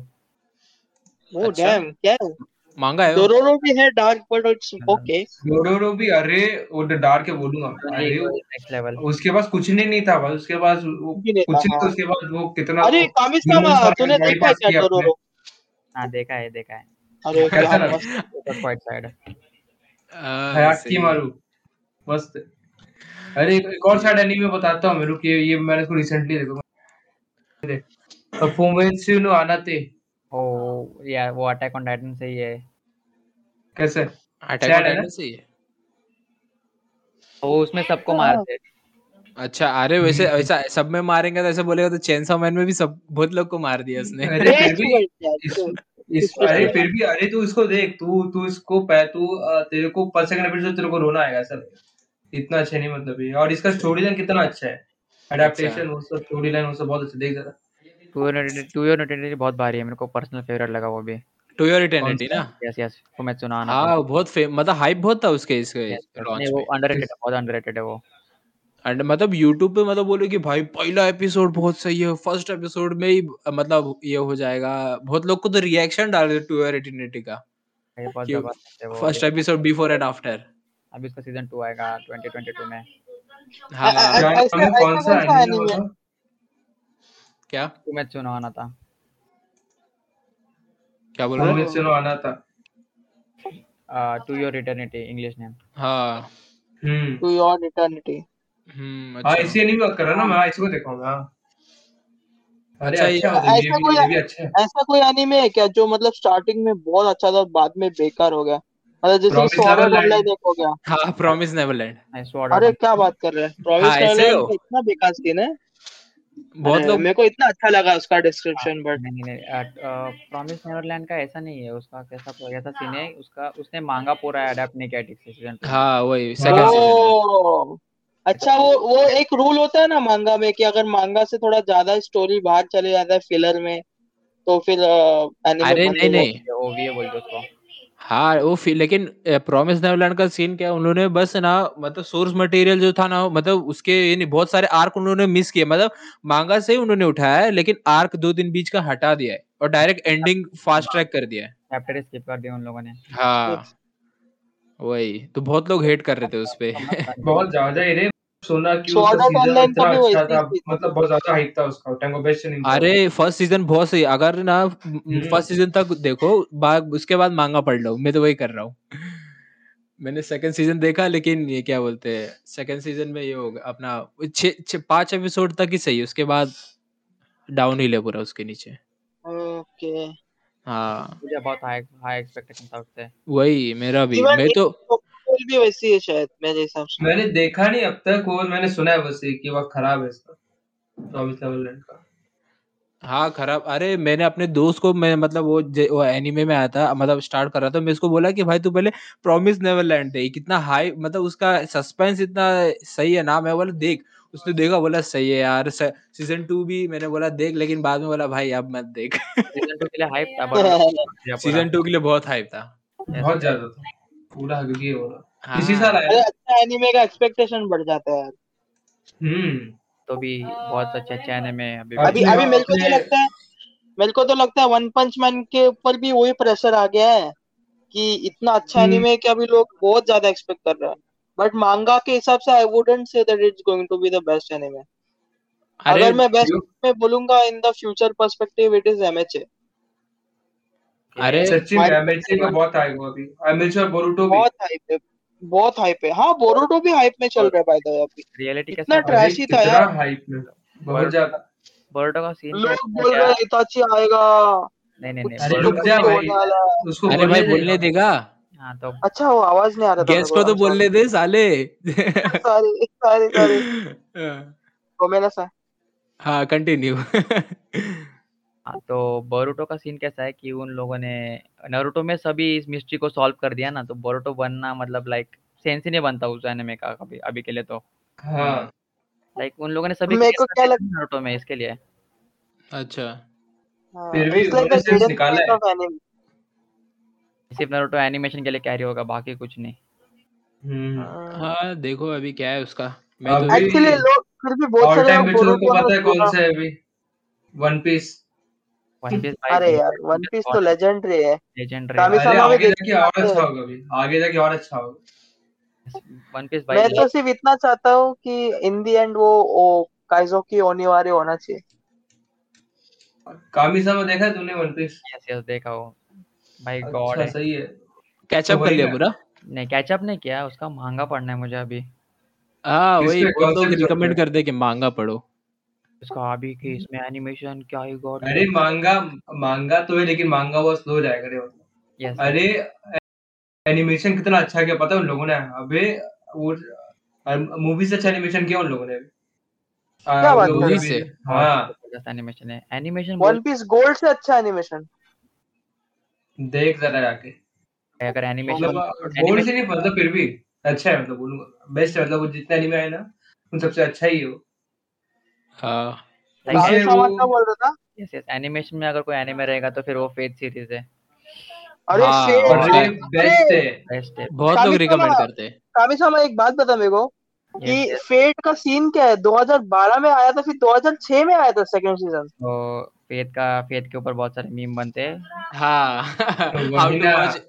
ओ अच्छा। डैम क्या? है मांगा है? डोरोरो भी है डार्क बट इट्स हाँ। ओके डोडोरो भी अरे वो डार्क के बोलूँगा अरे नेक्स्ट लेवल उसके पास कुछ नहीं नहीं था भाई उसके पास वो कुछ नहीं था हाँ। उसके बाद वो कितना अरे वो कामिसामा ह्यूमंस का तूने देखा है क्या डोरोरो हाँ देखा है देखा है। अरे sad आ, हयाकी मारू। मस्त। अरे एक, और साइड एनीमे बताता हूँ मेरे को ये ये मैंने इसको रिसेंटली देखा। फुमेत्सु नो आनाते ओ या वो अटैक ऑन टाइटन से ही है। कैसे? अटैक ऑन है टाइटन से ही वो उसमें सबको मारते हैं। अच्छा अरे वैसे ऐसा सब में मारेंगे तो ऐसे बोलेगा तो चेनसॉ मैन में भी सब बहुत लोग को मार दिया उसने। अरे फिर भी इस तो इस अरे फिर भी अरे तू इसको देख तू तू इसको पै तू तेरे को पर सेकंड एपिसोड तेरे को रोना आएगा ऐसा। लगेगा। इतना अच्छा नहीं मतलब ये। और इसका स्टोरी लाइन कितना अच्छा है। अच्छा। अडेप्टेशन वो सब स्टोरी लाइन वो सब बहुत अच्छा देख जरा। टू योर नोटिटी बहुत भारी है मेरे को पर्सनल फेवरेट लगा वो भी। टू योर कौन इटर्निटी ना? यस यस फुमेत्सु नो। आनाते हाँ वो बहुत फेम मतलब हाइप बहुत था उसके इसके लॉन्च वो अंडररेटेड है बहुत अंडररेटेड है वो। एंड मतलब यूट्यूब पे मतलब बोले कि भाई पहला एपिसोड बहुत सही है फ़र्स्ट एपिसोड में ही मतलब ये हो जाएगा। बहुत लोग को तो रिएक्शन डाल रहे टू योर इटर्निटी का। है वो first episode before and after अभी उसका सीज़न टू आएगा 2022 में। हाँ। कौन सा एनीमे क्या? फुमेत्सु नो आनाता क्या बोल रहे हो? फुमेत्सु नो आना था। To Your Eternity English name हाँ। Hmm. To your eternity hmm हाँ अच्छा। इसी एनीमे बात कर रहा ना मैं इसको देखूँगा हाँ। अरे अच्छा अच्छा है ये ऐसा भी कोई अच्छा है। ऐसा कोई एनीमे है क्या जो मतलब स्टार्टिंग में बहुत अच्छा था बाद में बेकार हो गया? मतलब जैसे स्वॉर्ड आर्ट ऑनलाइन एक हो गया। हाँ प्रॉमिस नेवरलैंड अरे क्या बात कर रहे हैं। प्रॉमिस हाँ नेवरलैंड इतना बेकार सीन है। बहुत लोग मेरे को इतना अच्छा लगा उसका डिस्क्रिप्शन बट नहीं नहीं प्रॉमिस नेवरलैंड का ऐसा नहीं है उसका कैसा कैसा सीन है उसका उसने मांगा पूरा अडेप्ट नहीं किया ठीक से सीज़न टू हाँ वही हाँ सेकंड सीज़न अच्छा वो वो एक रूल होता है ना मांगा में कि अगर मांगा से थोड़ा ज़्यादा स्टोरी बाहर चले जाता है फिलर में तो फिर एनिमे अरे नहीं नहीं। वो भी बोलते उसको। हाँ वो फिर लेकिन प्रॉमिस नेवरलैंड का सीन क्या है, उन्होंने बस ना मतलब सोर्स मटेरियल जो था ना मतलब उसके ये नहीं बहुत सारे आर्क उन्होंने मिस किए मतलब मांगा से ही उन्होंने उठाया है लेकिन आर्क दो दिन बीच का हटा दिया है और डायरेक्ट एंडिंग फास्ट ट्रैक कर दिया है। चैप्टर स्किप कर दिया उन लोगों ने। हाँ। वही तो बहुत लोग हेट कर रहे थे उस पे। बहुत ज़्यादा ही रे। सुना कि उसका सीज़न इतना अच्छा था मतलब बहुत ज़्यादा हाइप था उसका टैंगो बेस्ट नहीं अरे फ़र्स्ट सीज़न बहुत सही अगर ना हम्म। फ़र्स्ट सीज़न तक देखो बाद उसके बाद मांगा पढ़ लो मैं तो वही कर रहा हूँ। मैंने सेकंड सीज़न देखा लेकिन ये क्या बोलते हैं सेकंड सीज़न में ये होगा अपना छः छः पाँच एपिसोड तक ही सही उसके बाद डाउन ही है पूरा उसके नीचे। ओके। हाँ। मुझे बहुत हाई हाई एक्सपेक्टेशन था उससे। वही मेरा भी मैं तो भी वैसी है शायद मेरे हिसाब से। मैंने देखा नहीं अब तक वो मैंने सुना है बस कि वो खराब है इसका प्रॉमिस नेवरलैंड का। हाँ खराब। अरे मैंने अपने दोस्त को मैं मतलब वो वो एनीमे में आया था मतलब स्टार्ट कर रहा था मैं इसको बोला कि भाई तू पहले प्रॉमिस नेवरलैंड देख कितना हाई मतलब उसका सस्पेंस इतना सही है ना मैं बोला देख। उसने देखा बोला सही है यार सीज़न टू भी मैंने बोला देख लेकिन बाद में बोला भाई अब मत देख। सीज़न टू के लिए हाइप था (laughs) सीज़न टू (laughs) के लिए बहुत हाइप था। बहुत ज़्यादा था। पूरा हगी हो रहा हाँ। इसी साल आया। अच्छा एनिमे का एक्सपेक्टेशन बढ़ जाता है यार। हम्म। तो भी बहुत अच्छे अच्छे एनिमे अभी। अभी- अभी मेरे को तो लगता है मेरे को तो लगता है वन पंच मैन के ऊपर भी वही प्रेशर आ गया है कि इतना अच्छा हम्म। एनिमे कि अभी लोग बहुत ज़्यादा एक्सपेक्ट कर रहे हैं। बट मांगा के हिसाब से I wouldn't say that it's going to be the best anime अगर मैं बेस्ट में बोलूँगा in the future perspective it is MHA अरे सच्ची में एमएचए का बहुत हाइप हुआ अभी। एमएचए और बोरुटो भी। बहुत हाइप है। बहुत हाइप है। हाँ बोरुटो भी हाइप में चल रहा है बाय द वे अभी। रियलिटी इतना ट्रैशी था यार। हाइप में? बहुत ज़्यादा। बोर्डो का सीन लोग बोल रहे हैं इताची आएगा। नहीं नहीं नहीं अरे रुक जा भाई। उसको अरे भाई बोलने देगा। हाँ तो अच्छा वो आवाज़ नहीं आ रहा था गेस्ट को तो बोलने दे साले। सॉरी सॉरी सॉरी गोमेला सा हाँ कंटिन्यू (laughs) हाँ, तो बोरुटो का सीन कैसा है कि उन लोगों ने नारुतो में सभी इस मिस्ट्री को सॉल्व कर दिया ना तो बोरुटो बनना मतलब लाइक सेंस ही नहीं बनता उस एनिमे का कभी अभी के लिए तो। हाँ। लाइक उन लोगों ने सभी मेरे को क्या लग- नारुतो में इसके लिए। अच्छा। हाँ, फिर भी उन्होंने a निकाला है। सिर्फ़ नारुतो एनिमेशन के लिए कैरी होगा बाकी कुछ नहीं। हम्म। हाँ। हाँ देखो अभी क्या है उसका। मैं तो एक्चुअली लोग फिर भी बहुत सारे लोग को पता है कौन सा है अभी? वन पीस वन पीस अरे यार वन पीस तो लेजेंडरी है। लेजेंडरी काफ़ी अरे सालों में आगे जाके और अच्छा होगा अभी आगे जाके और अच्छा होगा। वन पीस मैं तो सिर्फ़ इतना चाहता हूँ कि इन दी एंड वो वो काइजोकी ओनिवारे होना चाहिए। कामिसामा देखा है तूने वन पीस यस यस देखा हो। भाई गॉड अच्छा है। सही है। कैचअप तो कर लिया पूरा? नहीं कैचअप नहीं किया उसका महँगा पड़ना है मुझे अभी। हाँ वही लोग episode रिकमेंड? करते हैं कि मांगा पढ़ो उसका अभी के इसमें एनिमेशन क्या ही गॉड अरे मांगा मांगा तो है लेकिन मांगा बहुत स्लो जाएगा रे मतलब। यस अरे एनिमेशन कितना अच्छा किया पता है उन लोगों ने? अबे वो मूवी से अच्छा एनिमेशन किया उन लोगों ने। क्या बात लोग कर रहे भी- हो? हाँ। एनिमेशन है। एनिमेशन वन पीस गोल्ड से अच्छा एनिमेशन देख जरा जाके। अगर एनिमेशन मतलब गोल्ड से नहीं मतलब फिर भी अच्छा है मतलब बोलूँगा बेस्ट है मतलब वो जितना एनिमे है ना उन सबसे अच्छा ही हो एनिमेशन में अगर कोई एनिमे रहेगा तो फिर वो फेथ सीरीज़ है। अरे हाँ, बेस्ट है। बेस्ट है। बहुत लोग रिकमेंड करते हैं। कामिसामा एक बात बता मेरे को कि फेट का सीन क्या है? 2012 में आया था फिर 2006 में आया था सेकंड सीज़न तो फेथ का फेथ के ऊपर बहुत सारे मीम बनते हैं। हाँ। (laughs)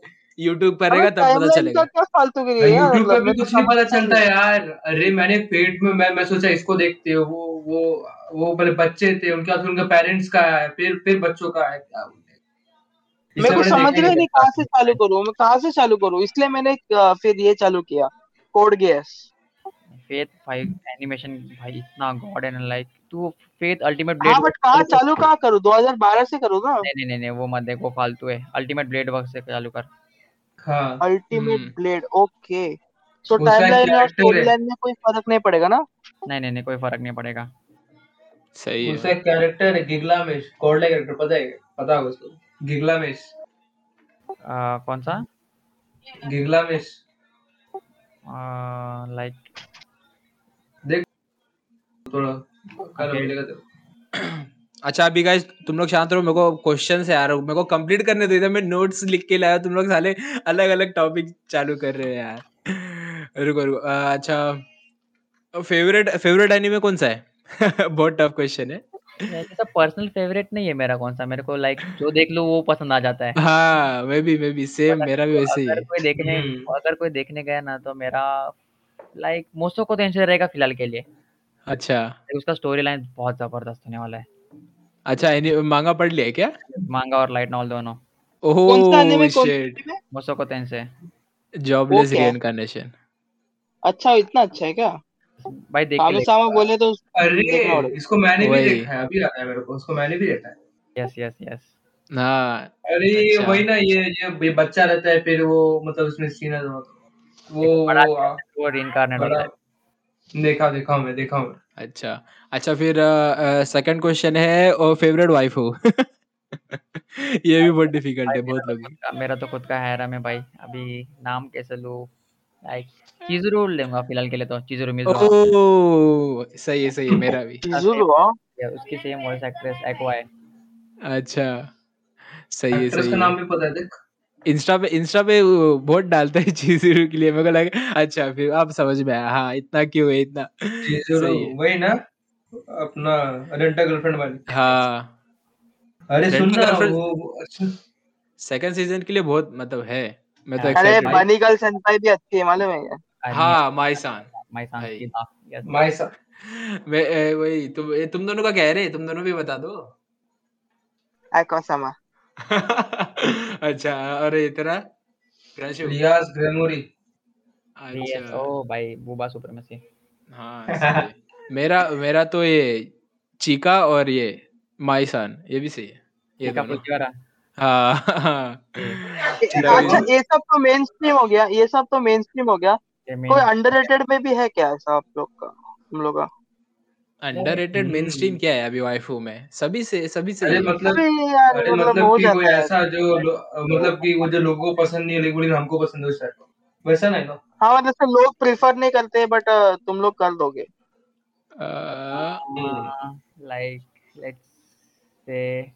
यूट्यूब पर रहेगा तब पता चलेगा। क्या फालतू गिरी है यार यूट्यूब मतलब पे भी कुछ नहीं पता चलता यार। अरे मैंने पेट में मैं मैं सोचा इसको देखते हो वो वो वो पहले बच्चे थे उनके बाद उनके पेरेंट्स का है फिर फिर बच्चों का है क्या बोलते मेरे को समझ में नहीं। कहाँ से चालू करूँ मैं कहाँ से चालू करूँ? इसलिए मैंने फिर ये चालू किया Code Geass Fate five animation भाई इतना गॉड है लाइक तू फेथ अल्टीमेट हाँ ब्लेड बट कहाँ चालू कहाँ करूँ? 2012 से करूँ ना? नहीं नहीं नहीं वो मत देख फालतू है। अल्टीमेट ब्लेड वर्क से चालू कर। हाँ अल्टीमेट। ब्लेड ओके एक टाइमलाइन और character स्टोरी है। लाइन में कोई फ़र्क नहीं पड़ेगा ना? नहीं नहीं नहीं कोई फ़र्क नहीं पड़ेगा। सही है। उसका कैरेक्टर है गिगलामेश कोडला कैरेक्टर पता है? पता होगा उसको। गिगलामेश आ, कौन सा? गिगलामेश लाइक देख। थोड़ा कल Okay. मिलेगा तेरे अच्छा अभी गाइस तुम लोग शांत रहो मेरे को क्वेश्चन हूँ मेरे को कंप्लीट करने दे दे मैं नोट्स लिख के लाया तुम लोग साले अलग अलग टॉपिक चालू कर रहे हो यार। रुको रुको अच्छा फेवरेट फेवरेट एनीमे कौन सा है? (laughs) बहुत टफ क्वेश्चन है। ऐसा पर्सनल फेवरेट नहीं है मेरा कौन सा मेरे को लाइक जो देख लो वो पसंद आ जाता है। हाँ मैं भी मैं भी सेम मेरा भी वैसे ही अगर कोई देखने हम्म। अगर कोई देखने गया ना तो मेरा लाइक मोस्टो को टेंशन रहेगा फ़िलहाल के लिए। अच्छा। उसका स्टोरी लाइन बहुत ज़बरदस्त होने वाला है। अच्छा एनी मांगा पढ़ लिया क्या? मांगा और लाइट नॉवल दोनों। कौन सा ओह कौन सा शिट anime? मोस्टो टेंसे जॉबलेस रीइंकार्नेशन अच्छा इतना अच्छा है क्या? भाई देख के कामिसामा बोले तो अरे इसको मैंने भी देखा है अभी आता है मेरे को उसको मैंने भी देखा है। यस यस यस हाँ अरे अच्छा। वही ना ये ये बच्चा रहता है फिर वो मतलब उसमें सीन है वो वो वो रीइंकार्नेट होता है। देखा देखा मैं देखा हूँ मैं। अच्छा। अच्छा फिर सेकंड क्वेश्चन है और फेवरेट वाइफ हो ये भी बहुत डिफ़िकल्ट भाई है मेरा बहुत तो लोग खुद का मेरा तो खुद का हैरम है भाई। अभी नाम कैसे लूँ? लाइक चिज़ुरू लूँगा फ़िलहाल के लिए तो चिज़ुरू मिज़ुरू ओ सही है सही है मेरा भी। चिजुरू हाँ? या उसकी सेम वॉइस एक्ट्रेस एक्वा है। अच्छा सही है एक्ट्रेस सही है। नाम भी पता है देख। इंस्टा पे इंस्टा पे बहुत डालता है चीज़ के लिए मेरे को लगा अच्छा फिर अब समझ में आया। हाँ इतना क्यों है इतना? वही ना अपना रेंटा गर्लफ्रेंड वाली। हाँ। अरे सुन ना वो अच्छा। सेकंड सीज़न के लिए बहुत मतलब है मैं तो अरे बनी गर्ल सेंपाई भी अच्छी है मालूम है क्या? हाँ माइसान माय सान भाई। की था यस (laughs) मैं वही तुम तुम दोनों का कह रहे तुम दोनों भी बता दो। आई कौन Aquasama. (laughs) अच्छा और ये तेरा? Crush Rias Gremory. अच्छा। ओ भाई बुबा सुप्रीमेसी हाँ मेरा मेरा तो ये चीका और ये माइसान ये भी सही है। ये दोनों। हाँ हाँ अच्छा ये सब तो मेन स्ट्रीम हो गया ये सब तो मेन स्ट्रीम हो गया। कोई अंडररेटेड में भी है क्या ऐसा आप लोग का हम लोग का? अंडररेटेड मेन स्ट्रीम क्या है अभी वाइफू में? सभी से सभी से अरे मतलब अरे मतलब मतलब कि कोई ऐसा जो मतलब कि वो जो लोगों को पसंद नहीं है लेकिन हमको पसंद है उस टाइप वैसा नहीं ना? हाँ मतलब से लोग प्रेफर नहीं करते बट तुम लोग कर दोगे। लाइक लेट्स से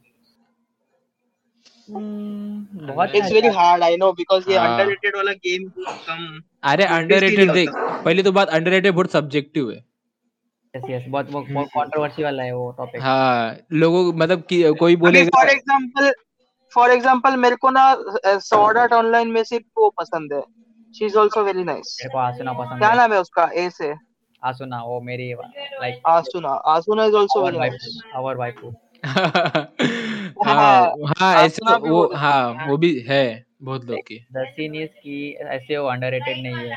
Hmm, बहुत it's very hard I know because ये हाँ। अंडररेटेड वाला गेम कम अरे अंडररेटेड देख। पहली तो बात अंडररेटेड बहुत सब्जेक्टिव है। यस यस बहुत बहुत कंट्रोवर्सी वाला है वो टॉपिक हाँ लोगों मतलब कि कोई बोलेगा फॉर एग्जांपल फॉर एग्जांपल मेरे को ना सॉर्ड आर्ट ऑनलाइन में सिर्फ़ वो पसंद है। She is also very nice मेरे को आसुना पसंद क्या नाम है उसका? ए से। आसुना वो मेरी like Asuna Asuna is also very nice our wife हाँ ऐसे वो हाँ वो भी है बहुत लोग की। द सीन इज़ कि ऐसे वो अंडररेटेड नहीं है।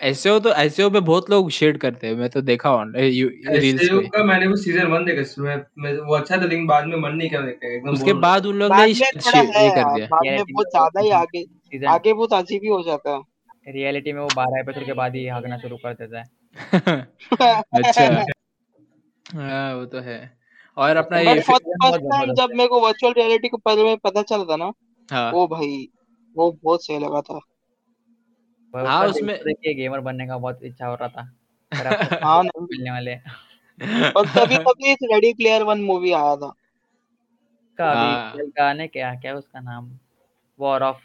ऐसे हो तो ऐसे हो पे बहुत लोग शेड करते हैं मैं तो देखा हूँ रील्स पे। का मैंने वो सीज़न वन देखा इसमें मैं वो अच्छा था लेकिन बाद में मन नहीं किया देखने का, एकदम उसके बाद उन लोग ने ये कर दिया। बाद में बहुत ज़्यादा ही आगे सीज़न आगे बहुत अजीब ही हो जाता है। रियलिटी में वो बारह एपिसोड के बाद ही भागना शुरू कर देता है। (laughs) अच्छा। हाँ वो तो है। और अपना ये फ़र्स्ट टाइम जब मेरे को वर्चुअल रियलिटी को पहले में पता चला था ना हाँ। ओ भाई वो बहुत सही लगा था। हाँ उसमें देख देख गेमर बनने का बहुत इच्छा हो रहा था। (laughs) हाँ नहीं मिलने वाले। और तभी तभी रेडी प्लेयर वन मूवी आया था। का अभी हाँ कल का ने क्या क्या उसका नाम? वॉर ऑफ़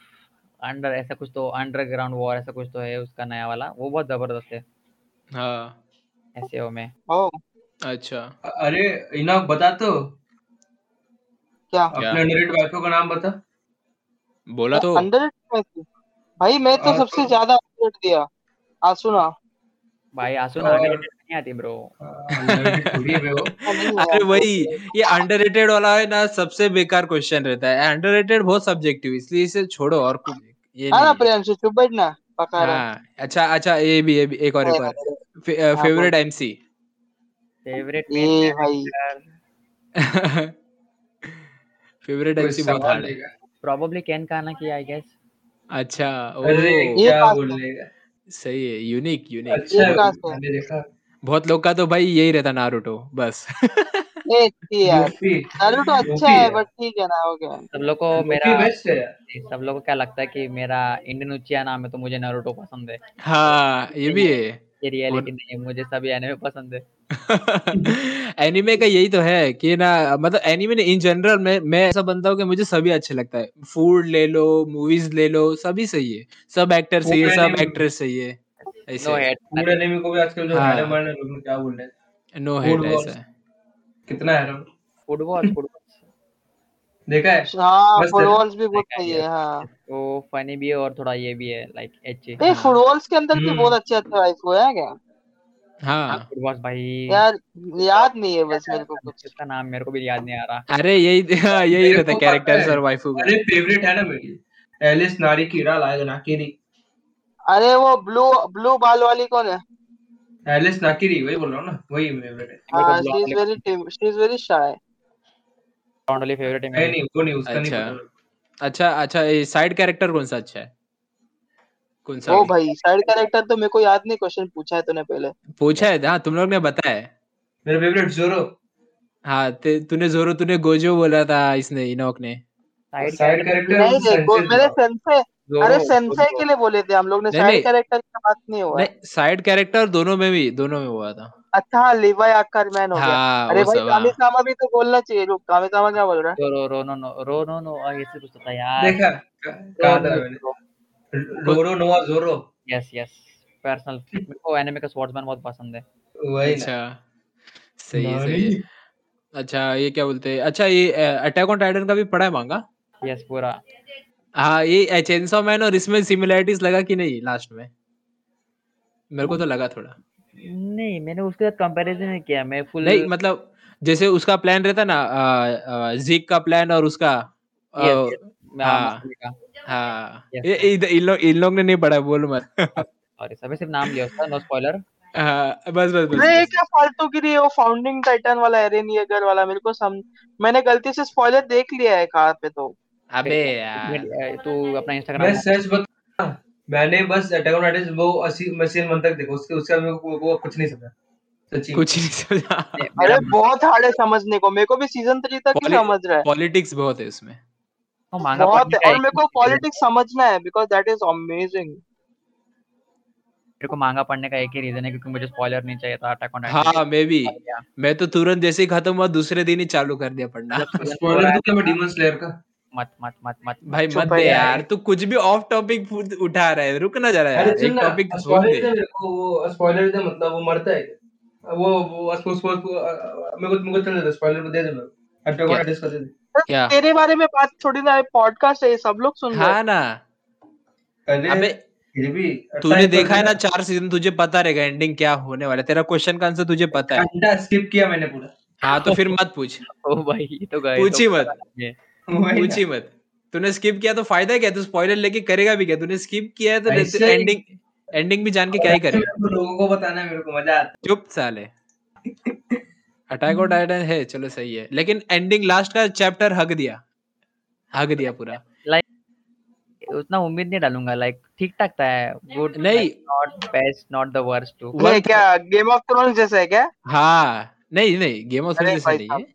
अंडर ऐसा कुछ तो अंडरग्राउंड वॉर ऐसा कुछ तो है उसका नया वाला। वो बहुत ज़बरदस्त है। हाँ। ऐसे में। ओ अच्छा। अरे इना बता तो। क्या? क्या? अपने अंडररेटेड वाइफों का नाम बता। बोला तो। अंडररेटेड भाई मैं तो सबसे तो- ज़्यादा अंडररेट दिया आसुना भाई आसुना अंडररेटेड नहीं आती ब्रो अरे (laughs) वही ये अंडररेटेड वाला है ना सबसे बेकार क्वेश्चन रहता है। अंडररेटेड बहुत सब्जेक्टिव इसलिए इसे छोड़ो और कुछ ये हाँ ना प्रियांशु चुप बैठना पका रहा। हाँ अच्छा अच्छा ये भी ये भी एक और एक और। फेवरेट एमसी फेवरेट ये भाई। फेवरेट एमसी (laughs) बहुत हार्ड है। देगा प्रोबेबली कैन कहना कि आई गेस अच्छा अरे क्या बोलने सही है यूनिक यूनिक अच्छा। मैंने देखा। बहुत लोग का तो भाई यही रहता नारुतो बस। नारुतो अच्छा है है। बट ठीक है ना हो गया। सब लोग को मेरा है। सब लोग को क्या लगता है कि मेरा इंडियन उचिया नाम है तो मुझे नारुतो पसंद है। हाँ ये भी है। ये रियलिटी नहीं है मुझे सभी एनिमे पसंद है। (laughs) एनिमे का यही तो है कि ना मतलब एनिमे इन जनरल मैं मैं ऐसा बनता हूँ कि मुझे सभी अच्छे लगता है। फ़ूड ले लो मूवीज़ ले लो सभी सही है। सब एक्टर सही है सब एक्ट्रेस सही है नो ऐसे हेट फ़ूड एनिमे को भी आजकल जो हाँ। हैडम मारने लोग क्या बोल रहे हैं? No Wars। ऐसा कितना हैडम फुटबॉल फुटबॉल देखा है? हाँ फुटबॉल्स भी बहुत सही है। हाँ वो फनी भी है और थोड़ा ये भी है लाइक एच ए फुटबॉल्स के अंदर भी हम्म। बहुत अच्छे अच्छे वाइफ है क्या? हाँ। फुटबॉल भाई। यार याद नहीं है बस मेरे को कुछ। इसका नाम मेरे को भी याद नहीं आ रहा। अरे यही हाँ, यही रहता है कैरेक्टर्स और वाइफू का। अरे फेवरेट है ना मेरी। एलिस नारी कीड़ा लाएगा नाकिरी अरे वो ब्लू ब्लू बाल वाली कौन है? एलिस नाकिरी वही बोल रहा हूँ ना वही फेवरेट है। हाँ she is very she is very shy only favourite है नहीं नहीं वो नहीं उसका नहीं अच्छा। पता। अच्छा अच्छा ये साइड कैरेक्टर कौन सा अच्छा है? कौन सा ओ भाई साइड कैरेक्टर तो मेरे को याद नहीं क्वेश्चन पूछा है तूने पहले। पूछा है? हाँ तुम लोग ने बताया है। मेरा फेवरेट जोरो हाँ ते तूने जोरो तूने गोजो बोला था इसने इनोक ने। साइड साइड कैरेक्टर नहीं सेंसेस मेरे सेंसे अरे सेंसे के लिए बोले थे हम लोग ने साइड कैरेक्टर की बात नहीं हुआ नहीं साइड कैरेक्टर दोनों में भी दोनों में हुआ था। अच्छा हाँ लिवाई आकर मैन हो गया। हाँ अरे भाई सब हाँ। कामिसामा भी तो बोलना चाहिए रुक कामिसामा क्या बोल रहा है? रो रो रो नो नो रो नो नो और ऐसे कुछ तो था यार। देखा कहा था मैंने? Roronoa Zoro yes yes personal मेरे को एनिमे का स्वॉर्ड्समैन बहुत पसंद है। वही अच्छा सही है सही है। अच्छा ये क्या बोलते हैं? अच्छा ये अटैक ऑन टाइटन का भी पढ़ा है मांगा यस पूरा। हाँ ये चेंसॉ मैन और इसमें सिमिलरिटीज लगा कि नहीं लास्ट में? मेरे को तो लगा थोड़ा। नहीं मैंने उसके साथ कंपैरिजन नहीं किया मैं फुल नहीं मतलब जैसे उसका प्लान रहता ना जिक का प्लान और उसका. मैं हाँ। हाँ इन इन लोग इन लोग ने नहीं पढ़ा बोल मत। सॉरी सिर्फ़ नाम लिया उसका नो स्पॉइलर हाँ, बस बस बस, क्या फालतू है वो फाउंडिंग टाइटन वाला एरेन येगर वाला मेरे को सम मैंने गलती से स्पॉइलर देख लिया है कहाँ पे तो। अबे यार। तू अपना इंस्टाग्राम मैं सच बता मैंने बस अटैक ऑन टाइटन वो 80 मशीन मन तक देखा। उसके उसका मेरे को वो कुछ नहीं समझा। सच्ची। कुछ नहीं समझा। अरे (laughs) बहुत हार्ड है समझने को। मेरे को भी सीज़न थ्री तक ही समझ रहा है। पॉलिटिक्स बहुत है उसमें। मांगा बहुत है। का और मेरे को पॉलिटिक्स समझना है बिकॉज़ दैट इज़ अमेजिंग मेरे को मांगा पढ़ने का एक ही रीजन है क्योंकि मुझे स्पॉइलर नहीं चाहिए था अटैक ऑन हाँ मैं भी मैं तो तुरंत जैसे ही खत्म हुआ दूसरे दिन ही चालू कर दिया पढ़ना। स्पॉइलर (laughs) तो क्या मैं डीमन स्लेयर का? मत मत मत मत भाई मत दे यार। यार तू कुछ भी ऑफ़ टॉपिक उठा रहा है। रुक ना जरा यार एक टॉपिक छोड़ दे। दे को वो स्पॉइलर दे मतलब वो मरता है वो वो उसको उसको उसको- मेरे को मेरे को चल जाता स्पॉइलर को दे दे मेरे को। अटैक ऑन क्या? दे दे क्या? तेरे बारे में बात थोड़ी ना पॉडकास्ट है सब लोग सुन रहे हैं हाँ। ना। अबे फिर भी तूने देखा है ना चार सीज़न तुझे पता रहेगा एंडिंग क्या होने वाला है। तेरा क्वेश्चन का आंसर तुझे पता है? घंटा स्किप किया मैंने पूरा। हाँ तो फिर मत पूछ। (laughs) ओ भाई ये तो पूछ ही मत। वही ना। पूछ ही मत। तूने स्किप किया तो फ़ायदा क्या? तू स्पॉइलर लेके करेगा भी क्या? तूने स्किप किया है तो एंडिंग एंडिंग भी जान के क्या ही करेगा? लोगों को बताना मेरे को मज़ा आता चुप साले। अटैक ऑन टाइटन है चलो सही है। लेकिन एंडिंग लास्ट का चैप्टर हक दिया। हक दिया पूरा। उतना उम्मीद नहीं डालूँगा। लाइक ठीक ठाक था। गुड नहीं। Not best not the worst too क्या गेम ऑफ़ थ्रोन्स जैसा है क्या? हाँ। नहीं नहीं गेम ऑफ़ थ्रोन्स भाई नहीं है।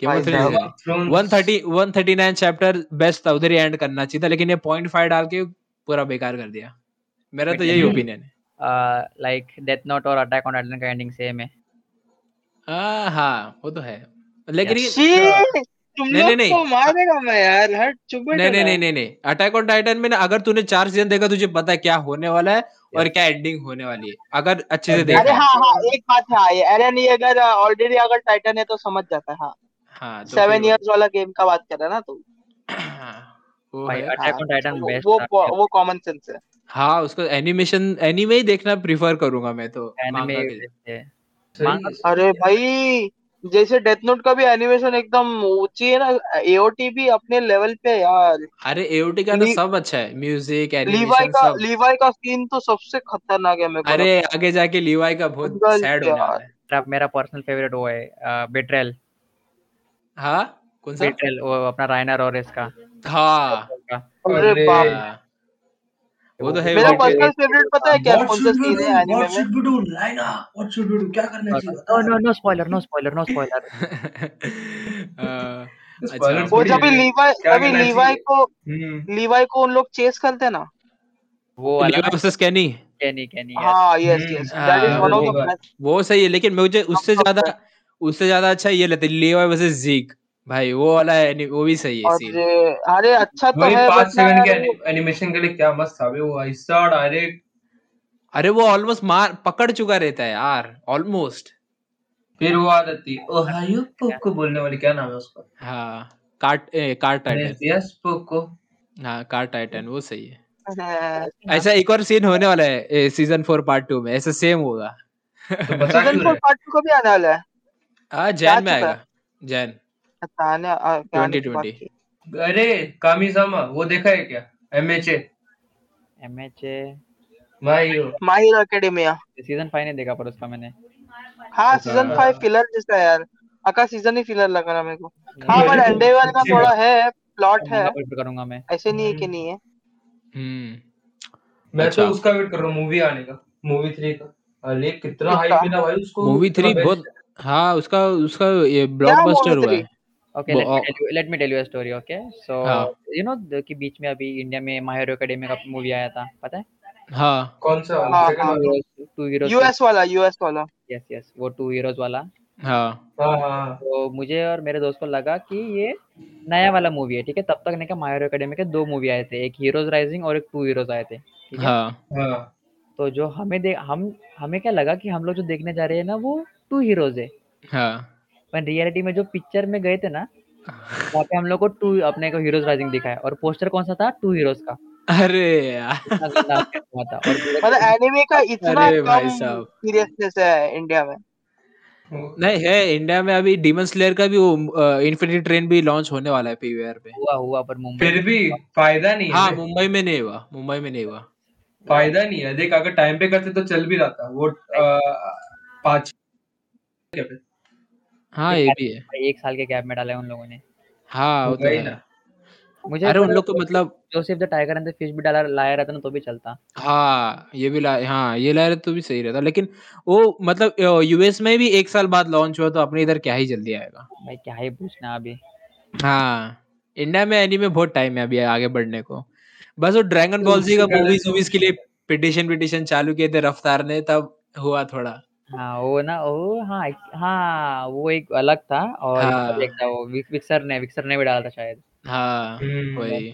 गेम ऑफ़ थ्रोन्स साहब। नहीं Thrones- 130 139 चैप्टर बेस्ट था उधर ही एंड करना चाहिए था लेकिन ये पॉइंट फाइव डाल के पूरा बेकार कर दिया। मेरा तो यही। ओपिनियन है। लाइक डेथ नोट और अटैक ऑन टाइटन का एंडिंग सेम है। हाँ हाँ वो तो है। लेकिन ये नहीं, नहीं, मारेगा मैं यार हट चुप नहीं नहीं नहीं नहीं नहीं। अटैक ऑन टाइटन में अगर तूने चार सीज़न देखा तुझे पता है क्या होने वाला है और क्या एंडिंग होने वाली है। अगर अच्छे से देखा। अरे है। हाँ एक बात है हाँ, ये अगर ऑलरेडी अगर टाइटन है तो समझ जाता है हाँ। हाँ सेवन इयर्स वाला गेम का बात कर रहा है ना तू? हाँ, वो भाई है। अटैक ऑन टाइटन बेस्ट वो वो कॉमन सेंस है। हाँ उसको एनिमेशन एनिमे ही देखना प्रीफर करूँगा मैं तो एनिमे है। अरे भाई जैसे डेथ नोट का भी एनिमेशन एकदम ऊँची है ना एओटी भी अपने लेवल पे यार। अरे एओटी का तो सब अच्छा है म्यूज़िक एनिमेशन का सब। लीवाई का सीन तो सबसे खतरनाक है मेरे अरे आगे जाके लीवाई का बहुत सैड होने यार। वाला है। मेरा- मेरा पर्सनल फेवरेट वो है बेट्रेल हाँ? कौन सा? बेट्रेल वो अपना राइनर और इसका। हाँ। अरे बाप। वो तो है मेरा पर्सनल फेवरेट पता है क्या? कौन सा सीन है एनीमे What में? should we do? Laina, what should we do? क्या करना चाहिए? No no no spoiler no spoiler no spoiler अच्छा। वो जब है। लीवाई करना लीवाई को हम्म। लीवाई को उन लोग चेस करते हैं ना? वो लियो वर्सेस केनी कैनी कैनी हाँ yes hmm, yes that is one of the वो सही है लेकिन मुझे उससे ज़्यादा उससे ज़्यादा अच्छा ये लगता है लियो वर्सेस जीक भाई वो वाला है वो भी सही है सीन अरे अरे अच्छा तो है पाँच सेकंड के वो- एनिमेशन के लिए क्या मस्त था वो ऐसा डायरेक्ट अरे वो ऑलमोस्ट मार पकड़ चुका रहता है यार ऑलमोस्ट फिर वो आदत थी ओहायो पोको बोलने वाली क्या नाम है उसका? हाँ cart uh, cart titan yes Porco. हाँ कार्ट टाइटन वो सही है। हाँ। ऐसा एक और सीन होने वाला है सीज़न फोर पार्ट टू में ऐसा सेम होगा। तो बता सीज़न फोर पार्ट टू को भी आने वाला है। हाँ जैन में चुका आएगा जैन। अच्छा आने आ- क्या आने की बात 2020 की। अरे कामिसामा वो देखा है क्या? एमएचए एमएचए माहिरो माई हीरो एकेडेमिया सीज़न 5 नहीं देखा पर उसका मैंने। हाँ। सीज़न फाइव फिलर जैसा है यार। आका सीज़न ही फिलर लग रहा मेरे को। हाँ पर एंडेवर का थोड़ा है प्लॉट है। करूँगा मैं। ऐसे नहीं है कि नहीं है। हम्म। मैं अच्छा। तो उसका वेट कर रहा हूँ मूवी आने का। मूवी थ्री का। अरे कितना? हाइप मिला भाई उसको। मूवी थ्री बहुत है। उसका उसका ये ब्लॉकबस्टर हुआ है। Okay let me tell you a story okay so you know कि बीच में अभी इंडिया में माय हीरो एकेडमी का मूवी आया था पता है? हाँ। कौन सा? वाला। हाँ हाँ टू हीरोज यूएस वाला। यूएस वाला। यस यस वो टू हीरोज वाला। हाँ। हाँ हाँ। तो मुझे और मेरे दोस्त को लगा कि ये नया वाला मूवी है ठीक है? तब तक नहीं का माय हीरो एकेडमी के दो मूवी आए थे एक हीरोज राइजिंग और एक टू हीरोज आए थे ठीक है? हाँ। हाँ। तो जो हमें देख हम हमें क्या लगा कि हम लोग जो देखने जा रहे हैं ना वो टू हीरोज है। हाँ। पर रियलिटी में जो पिक्चर में गए थे ना वहाँ पे हम लोग को टू अपने को हीरोज राइजिंग दिखाया और पोस्टर कौन सा था? टू हीरोज का। अरे यार। इतना गंदा हुआ था और पूरे मतलब एनिमे का इतना अरे भाई कम साहब। सीरियसनेस है इंडिया में। नहीं है इंडिया में अभी डीमन स्लेयर का भी वो इन्फिनिटी ट्रेन भी लॉन्च होने वाला है पीवीआर पे। हुआ हुआ पर मुंबई फिर भी फ़ायदा नहीं है। हाँ मुंबई में नहीं हुआ मुंबई में नहीं हुआ। फ़ायदा नहीं है। देख अगर टाइम पे करते तो चल भी रहा था वो पाँच हाँ। ये भी है। एक साल के गैप में डाला है उन लोगों ने। हाँ वो तो वही है। ना। मुझे अरे उन लोग को मतलब Joseph the Tiger and the Fish भी डाला लाया रहता ना तो भी चलता। हाँ ये भी ला हाँ ये ला रहे तो भी सही रहता। लेकिन वो मतलब यूएस में भी एक साल बाद लॉन्च हुआ तो अपने इधर क्या ही जल्दी आएगा। भाई क्या ही पूछना अभी। हाँ इंडिया में एनीमे बहुत टाइम है अभी आगे बढ़ने को। बस वो ड्रैगन बॉल जी का मूवीज़ के लिए पिटिशन पिटिशन चालू किए थे रफ्तार ने तब हुआ थोड़ा। हाँ वो ना वो हाँ एक- हाँ वो एक अलग था और हाँ। भी एक था वो विक- विक्सर ने विक्सर ने भी डाला था शायद। हाँ हम्म। वही।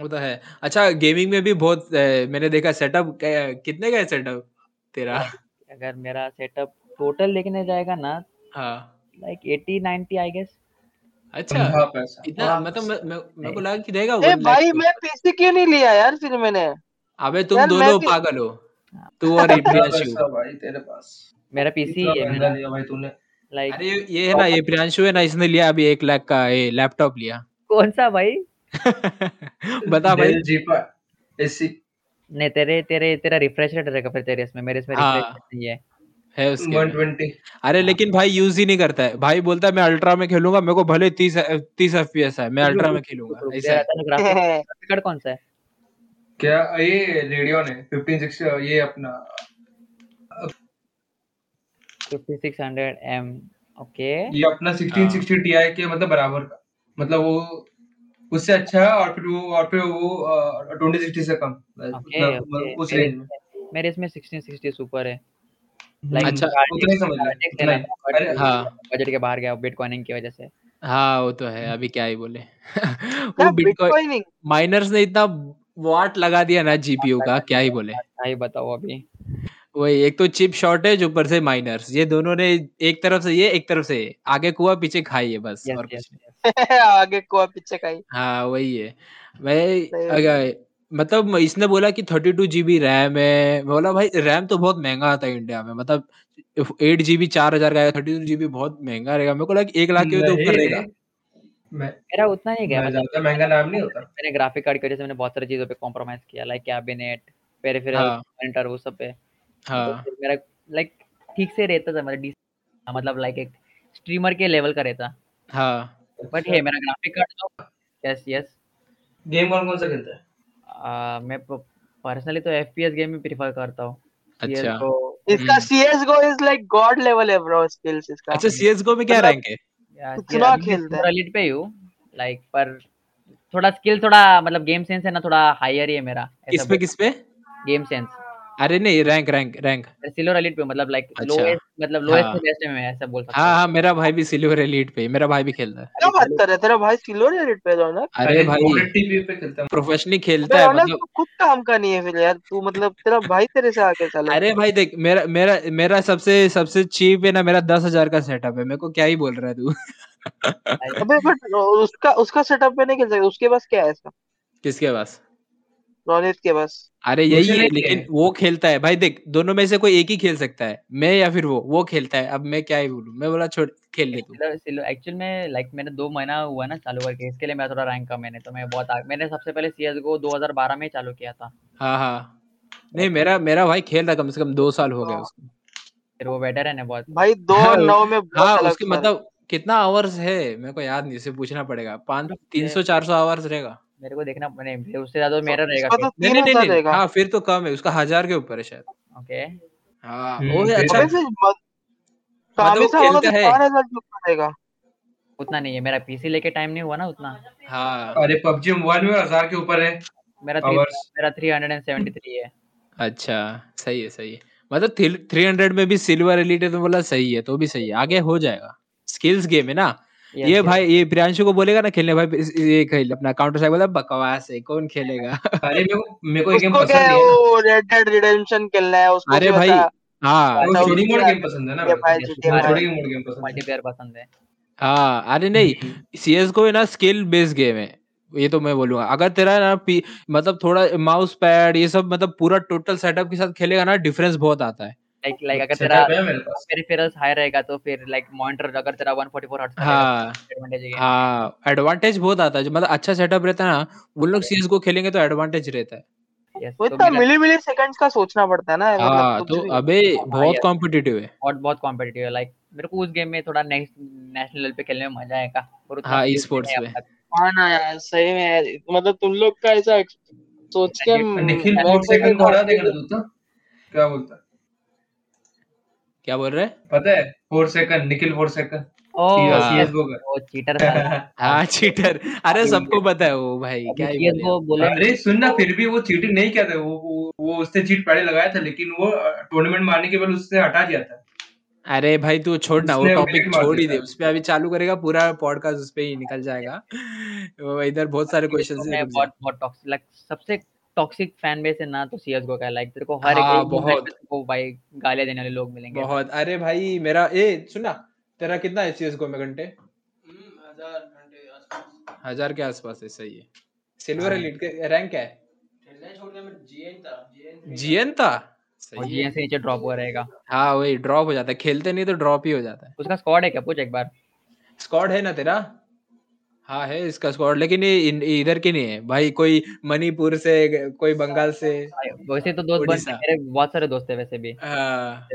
वो तो है। अच्छा गेमिंग में भी बहुत अ, मैंने देखा सेटअप कितने का है सेटअप तेरा? अगर मेरा सेटअप टोटल देखने जाएगा ना हाँ। Like 80 90 I guess. अच्छा हाँ पैसा। इतना हाँ, मतलब मैं मैं मेरे को लगा कि रहेगा ए 1 लाख भाई के मैं पीसी क्यों नहीं लिया यार फिर मैंने? अबे तुम यार, मैं दोनों भी- पागल हो। तू और (laughs) प्रियांशु भाई तेरे पास। मेरा पीसी है महँगा लिया भाई तूने। लाइक अरे ये- है ना ये प्रियांशु है ना इसने लिया अभी एक लाख का ये लैपटॉप लिया। कौन सा भाई? (laughs) बता भाई। जीपा एसी नहीं तेरे तेरे तेरा रिफ्रेश रेट रहेगा फिर तेरे इसमें मेरे इसमें हाँ। रिफ्रेश नहीं है है उसके 120 अरे लेकिन भाई यूज़ ही नहीं करता है। भाई बोलता है मैं अल्ट्रा में खेलूँगा मेरे को भले तीस तीस एफ़ है मैं अल्ट्रा में खेलूँगा ऐसा है। कार्ड कौन सा है? क्या ये रेडियन है 1560 ये अपना 5600 एम ओके ये अपना 1660 Ti के मतलब बराबर का। मतलब वो उससे अच्छा है और फिर वो और फिर वो ट्वेंटी सिक्सटी से कम। ओके मतलब उस रेंज में। मेरे इसमें 1660 सुपर है। अच्छा, उतना ही समझ उतना ही। अरे हाँ। बजट के बाहर गया बिटकॉइनिंग की वजह से। हाँ वो तो है अभी क्या ही बोले। (laughs) वो बिटकॉइन माइनर्स ने इतना वाट लगा दिया ना जीपीयू का क्या ही बोले। क्या ही बताओ अभी। वही एक तो चिप शॉर्टेज ऊपर से माइनर्स ये दोनों ने एक तरफ़ से ये एक तरफ़ से आगे कुआ पीछे खाई है बस और कुछ नहीं। (laughs) आगे को पीछे का ही हाँ। वही है। मैं मतलब इसने बोला कि थर्टी टू जीबी रैम है मैं बोला भाई रैम तो बहुत महँगा आता है इंडिया में मतलब एट जीबी चार हज़ार का थर्टी टू जीबी बहुत महँगा रहेगा। मेरे को लगा एक लाख के तो ऊपर रहेगा। मैं मेरा उतना ही गया मैं मतलब ज़्यादा महँगा नाम नहीं होता। मैंने ग्राफिक कार्ड की वजह से मैंने बहुत सारी चीज़ों पे कॉम्प्रोमाइज किया लाइक कैबिनेट पेरिफेरल। मॉनिटर वो सब पे। तो हाँ। मेरा लाइक ठीक से रहता था मतलब मतलब लाइक एक स्ट्रीमर के लेवल का रहता। हाँ। बट है मेरा ग्राफिक कार्ड तो यस यस गेम कौन कौन सा खेलता है? मैं पर्सनली तो एफपीएस गेम ही प्रेफर करता हूँ। अच्छा। इसका। CS:GO is like God level है ब्रो स्किल्स इसका। अच्छा सीएसगो में क्या मतलब- रैंक है? कितना खेलता है? एलिट पे ही हूँ लाइक पर थोड़ा स्किल थोड़ा मतलब गेम सेंस है ना थोड़ा हायर ही है मेरा किस पे किस पे गेम सेंस अरे नहीं rank rank rank silver elite पे मतलब लाइक अच्छा। लोएस्ट मतलब लोएस्ट हाँ। से बेस्ट में ऐसा बोल सकता हाँ हूँ। हाँ मेरा भाई भी सिल्वर एलीट पे मेरा भाई भी खेलता है। क्या बात कर रहा है? तेरा भाई सिल्वर एलिट पे है रौनक अरे भाई। टीपी पे खेलता है। प्रोफेशनली खेलता है मतलब तू खुद काम का नहीं है फिर यार तू मतलब तेरा भाई तेरे से आगे चला। अरे भाई देख मेरा मेरा मेरा सबसे सबसे चीप है ना मेरा दस हज़ार का सेटअप है मेरे को क्या ही बोल रहा है तू? (laughs) अबे बट उसका उसका सेटअप पे नहीं खेल सकता उसके पास क्या है ऐसा किसके पास? रोनित के पास। अरे यही है लेकिन है। वो खेलता है। भाई देख दोनों में से कोई एक ही खेल सकता है। मैं या फिर वो वो खेलता है। अब मैं क्या ही बोलूँ? मैं बोला छोड़ खेल ले तू एक्चुअल में लाइक मैंने दो महीना हुआ ना चालू करके इसके लिए मैं थोड़ा रैंक कम मैंने तो मैं बहुत आग, मैंने सबसे पहले CS:GO 2012 में चालू किया था। हाँ हाँ। नहीं मेरा मेरा भाई खेल रहा कम से कम दो साल हो गए हाँ। उसको। फिर वो बेटर है ना बहुत। भाई दो हाँ, नौ में हाँ उसके मतलब कितना आवर्स है? मेरे को याद नहीं इसे पूछना पड़ेगा। पाँच तीन सौ चार सौ आवर्स रहेगा। मेरे को देखना मैंने उससे ज़्यादा तो मेरा रहेगा तो नहीं नहीं नहीं, हाँ फिर तो कम है उसका हज़ार के ऊपर है शायद। ओके। हाँ। हम्म, वो है अच्छा। फिर मतलब खेलता तो है। उतना नहीं है मेरा पीसी लेके टाइम नहीं हुआ ना उतना। हाँ। अरे पबजी मोबाइल में हज़ार के ऊपर है। मेरा थ्री मेरा three hundred and seventy three है। अच्छा सही है सही है। मतलब थ्री हंड्रेड में भी सिल्वर एलिट है तो बोला सही है तो भी सही है। आगे हो जाएगा। स्किल्स गेम है ना? Yes, ये yes. भाई ये प्रियांशु को बोलेगा ना खेलने भाई ये खेल अपना काउंटर स्ट्राइक बोला बकवास है कौन खेलेगा? अरे मेरे को मेरे को ये गेम पसंद है वो रेड डेड रिडेम्पशन खेलना है उसको अरे भाई हाँ। वो स्टोरी मोड गेम पसंद है ना ये भाई स्टोरी मोड गेम पसंद है। मल्टीप्लेयर पसंद है। हाँ अरे नहीं हम्म। सी एस को है ना स्किल बेस्ड गेम है। ये तो मैं बोलूँगा। अगर तेरा ना पी, मतलब थोड़ा माउस पैड ये सब मतलब पूरा टोटल सेटअप के साथ खेलेगा ना डिफरेंस बहुत आता है। लाइक लाइक अगर तेरा है मेरे पास। पेरिफेरल्स हाई रहेगा तो फिर लाइक मॉनिटर अगर तेरा 144 हर्ट्ज का हाँ। एडवांटेज है। हाँ एडवांटेज बहुत आता है। जो मतलब अच्छा सेटअप रहता है ना वो लोग सीएस को खेलेंगे तो एडवांटेज रहता है। यस तो इतना मिली मिली सेकंड्स का सोचना पड़ता है ना मतलब हाँ तो अबे बहुत कॉम्पिटिटिव है। बहुत बहुत कॉम्पिटिटिव है। लाइक मेरे को उस गेम में थोड़ा नेक्स्ट नेशनल लेवल पे खेलने में मज़ा आएगा। और हाँ ई स्पोर्ट्स में है हाँ ना यार सही में मतलब तुम लोग का ऐसा सोच के निखिल मैं फोर ऐसे भी सेकंड को हरा बहुत देगा ना तू तो? क्या बोलता है? क्या बोल रहे? पता है four second Nikhil four second cheater था। (laughs) हाँ चीटर अरे सबको पता है वो भाई क्या वो बोले अरे सुन ना फिर भी वो चीटिंग नहीं किया था। वो वो, वो उसने चीट पहले लगाया था लेकिन वो टूर्नामेंट मारने के बाद उससे हटा दिया था। अरे भाई तू छोड़ ना वो टॉपिक छोड़ ही दे। था। उस पे अभी चालू करेगा पूरा पॉडकास्ट उस पे ही निकल जाएगा। इधर बहुत सारे क्वेश्चंस मैं है बहुत बहुत टॉक्सिक लाइक सबसे टॉक्सिक फ़ैन बेस है ना तो सीएसगो का लाइक तेरे को हर हाँ, एक बहुत। को भाई गालियाँ देने वाले लोग मिलेंगे। बहुत। अरे भाई मेरा ए सुना तेरा कितना है सीएसगो में घंटे? हज़ार के आसपास। है सही है। सिल्वर एलिट के रैंक क्या है जीएन था है। जीएन से नीचे ड्रॉप हुआ रहेगा। हाँ वही ड्रॉप हो जाता है। खेलते नहीं तो ड्रॉप ही हो जाता है। उसका स्क्वाड है क्या? पूछ एक बार। स्क्वाड है ना तेरा? हाँ है इसका स्क्वाड लेकिन ये इन- इधर की नहीं है। भाई कोई मणिपुर से कोई बंगाल से। वैसे तो दोस्त। मेरे बहुत सारे दोस्त है वैसे भी। हाँ।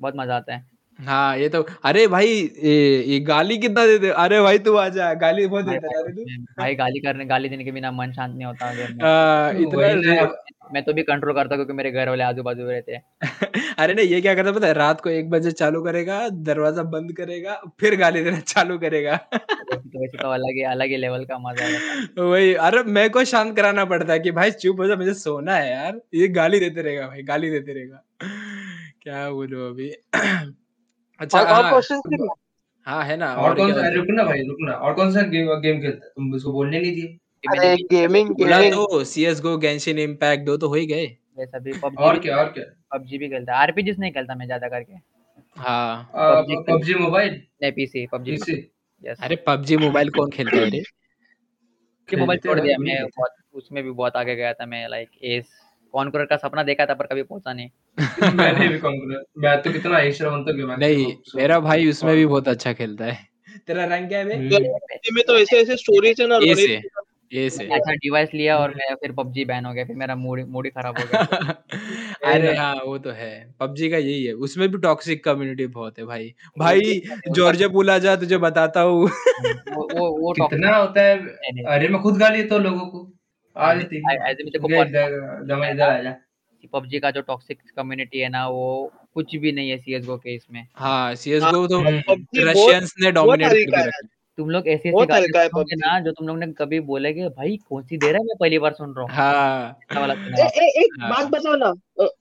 बहुत मज़ा आता है। हाँ ये तो अरे भाई ये, ये गाली कितना देते अरे भाई तू आजा गाली बहुत देता है अरे तू। भाई गाली करने गाली देने के बिना मन शांत नहीं होता में। हाँ, इतना मैं तो भी कंट्रोल करता क्योंकि मेरे घर वाले आजू बाजू रहते हैं। (laughs) अरे नहीं ये क्या करता पता है? रात को एक बजे चालू करेगा दरवाज़ा बंद करेगा फिर गाली देना चालू करेगा। तो वैसे तो अलग ही अलग ही लेवल का मज़ा है। (laughs) वही अरे मेरे को शांत कराना पड़ता है कि भाई चुप हो जा मुझे सोना है यार। ये गाली देते रहेगा भाई गाली देते रहेगा। (laughs) क्या बोलो अभी? (clears throat) अच्छा और और हाँ क्वेश्चन थे हाँ है ना और कौन सा? रुकना भाई रुकना। और कौन सा गेम गेम खेलता है तुम उसको बोलने नहीं दिए? अरे गेमिंग बोला गेमिंग तो सीएस गो गेंशिन इम्पैक्ट दो तो हो ही गए। ये सभी और क्या और क्या? पबजी भी खेलता है। आरपीजीस नहीं खेलता मैं ज़्यादा करके। हाँ। PUBG PUBG mobile? नहीं पीसी पबजी पीसी यस अरे पबजी मोबाइल कौन खेलता है रे? कि मोबाइल छोड़ दिया मैं बहुत उसमें भी बहुत आगे गया था मैं लाइक एस कॉन्करर का सपना देखा था पर कभी पहुँचा नहीं। (laughs) मैंने भी कॉन्करर मैं तो कितना रहा तक गया नहीं मेरा भाई उसमें भी बहुत अच्छा खेलता है। तेरा रैंक क्या है बे हम्म। में तो ऐसे ऐसे स्टोरीज है ना ए से ए से। अच्छा डिवाइस लिया और मैं फिर पबजी बैन हो गया फिर मेरा मूड मूड ही खराब हो गया। (laughs) अरे हाँ वो तो है। पबजी का यही है उसमें भी टॉक्सिक कम्युनिटी बहुत है भाई। भाई जॉर्जिया पुल आ जा तुझे बताता हूँ। वो वो वो कितना होता है? अरे मैं खुद गाली देता हूँ लोगों को। आ जाती I- ऐसे में इधर दमा इधर आ जा। पबजी का जो टॉक्सिक कम्युनिटी है ना वो कुछ भी नहीं है सीएसगो के इसमें हाँ सीएसगो तो रशियंस ने डोमिनेट है। तुम लोग ऐसी ऐसी है। ना जो तुम लोग ने कभी बोले कि भाई कौन सी दे रहा है मैं पहली बार सुन रहा हूँ? हाँ। ऐसा वाला ए, ए, एक हाँ। बात बताओ ना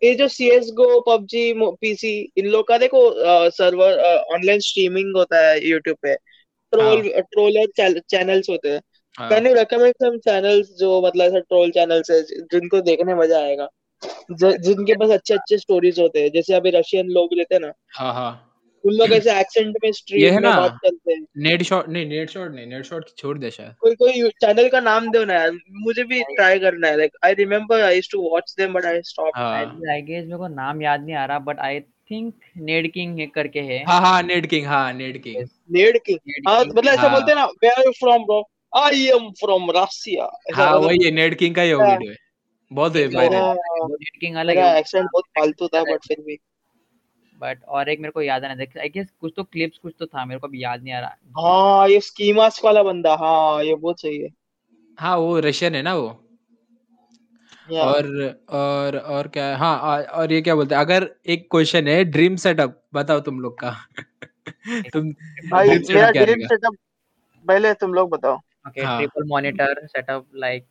ये जो C S GO PUBG PC इन लोग का देखो सर्वर ऑनलाइन स्ट्रीमिंग होता है यूट्यूब पे। ट्रोल हाँ। ट्रोलर चैनल्स होते हैं। हाँ। Can you recommend some channels जो मतलब ऐसा ट्रोल चैनल्स है जिनको देखने मज़ा आएगा? ज- जिनके पास अच्छे अच्छे स्टोरीज होते हैं जैसे अभी रशियन लोग रहते हैं ना हाँ हाँ। उन लोग ऐसे एक्सेंट में ये स्ट्रीम में ना? बात करते हैं। नेट शॉट नहीं नेट शॉट नहीं नेट शॉट छोड़ दे शायद। कोई कोई चैनल का नाम दो ना यार मुझे भी ट्राई करना है like I remember I used to watch them but I stop हाँ। आई गेस मेरे को नाम याद नहीं आ रहा but I think Ned King है करके है। हाँ हाँ नेट किंग हाँ Net King Ned King Ned हाँ किंग मतलब ऐसा हाँ। बोलते हैं ना where are you from bro I am from Russia ऐसा हाँ मतलब वही है नेट किंग का ही हाँ। वीडियो है। बहुत जो- वायरल मेरा किंग अलग है। एक्सेंट बहुत फालतू था बट फिर भी। बट और एक मेरे को याद नहीं आई गेस कुछ तो क्लिप्स कुछ तो था मेरे को अभी याद नहीं आ रहा। हाँ ये स्की मास्क वाला बंदा हाँ ये बहुत सही है। हाँ वो रशियन है ना वो? या और और और क्या है? हाँ और ये क्या बोलते हैं? अगर एक क्वेश्चन है ड्रीम सेटअप बताओ तुम लोग का। (laughs) तुम भाई ड्रीम सेटअप पहले तुम लोग बताओ। ओके हाँ। ट्रिपल मॉनिटर सेटअप लाइक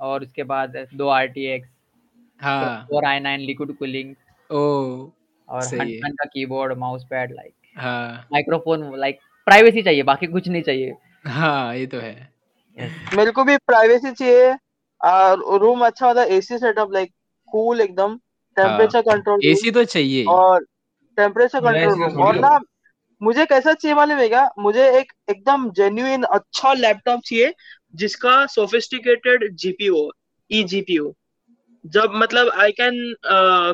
और उसके बाद दो आर टी एक्स हाँ। Four I nine liquid cooling ओ और का कीबोर्ड माउस पैड लाइक हाँ। माइक्रोफोन लाइक प्राइवेसी चाहिए बाकी कुछ नहीं चाहिए। हाँ ये तो है। Yes. मेरे को भी प्राइवेसी चाहिए और रूम अच्छा होता है एसी सेटअप लाइक कूल एकदम टेम्परेचर कंट्रोल एसी तो चाहिए। और टेम्परेचर कंट्रोल और ना मुझे कैसा चाहिए मालूम है क्या मुझे एक एकदम जेन्युइन अच्छा लैपटॉप चाहिए जिसका सोफिस्टिकेटेड जीपीयू हो ई जीपीयू जब मतलब आई कैन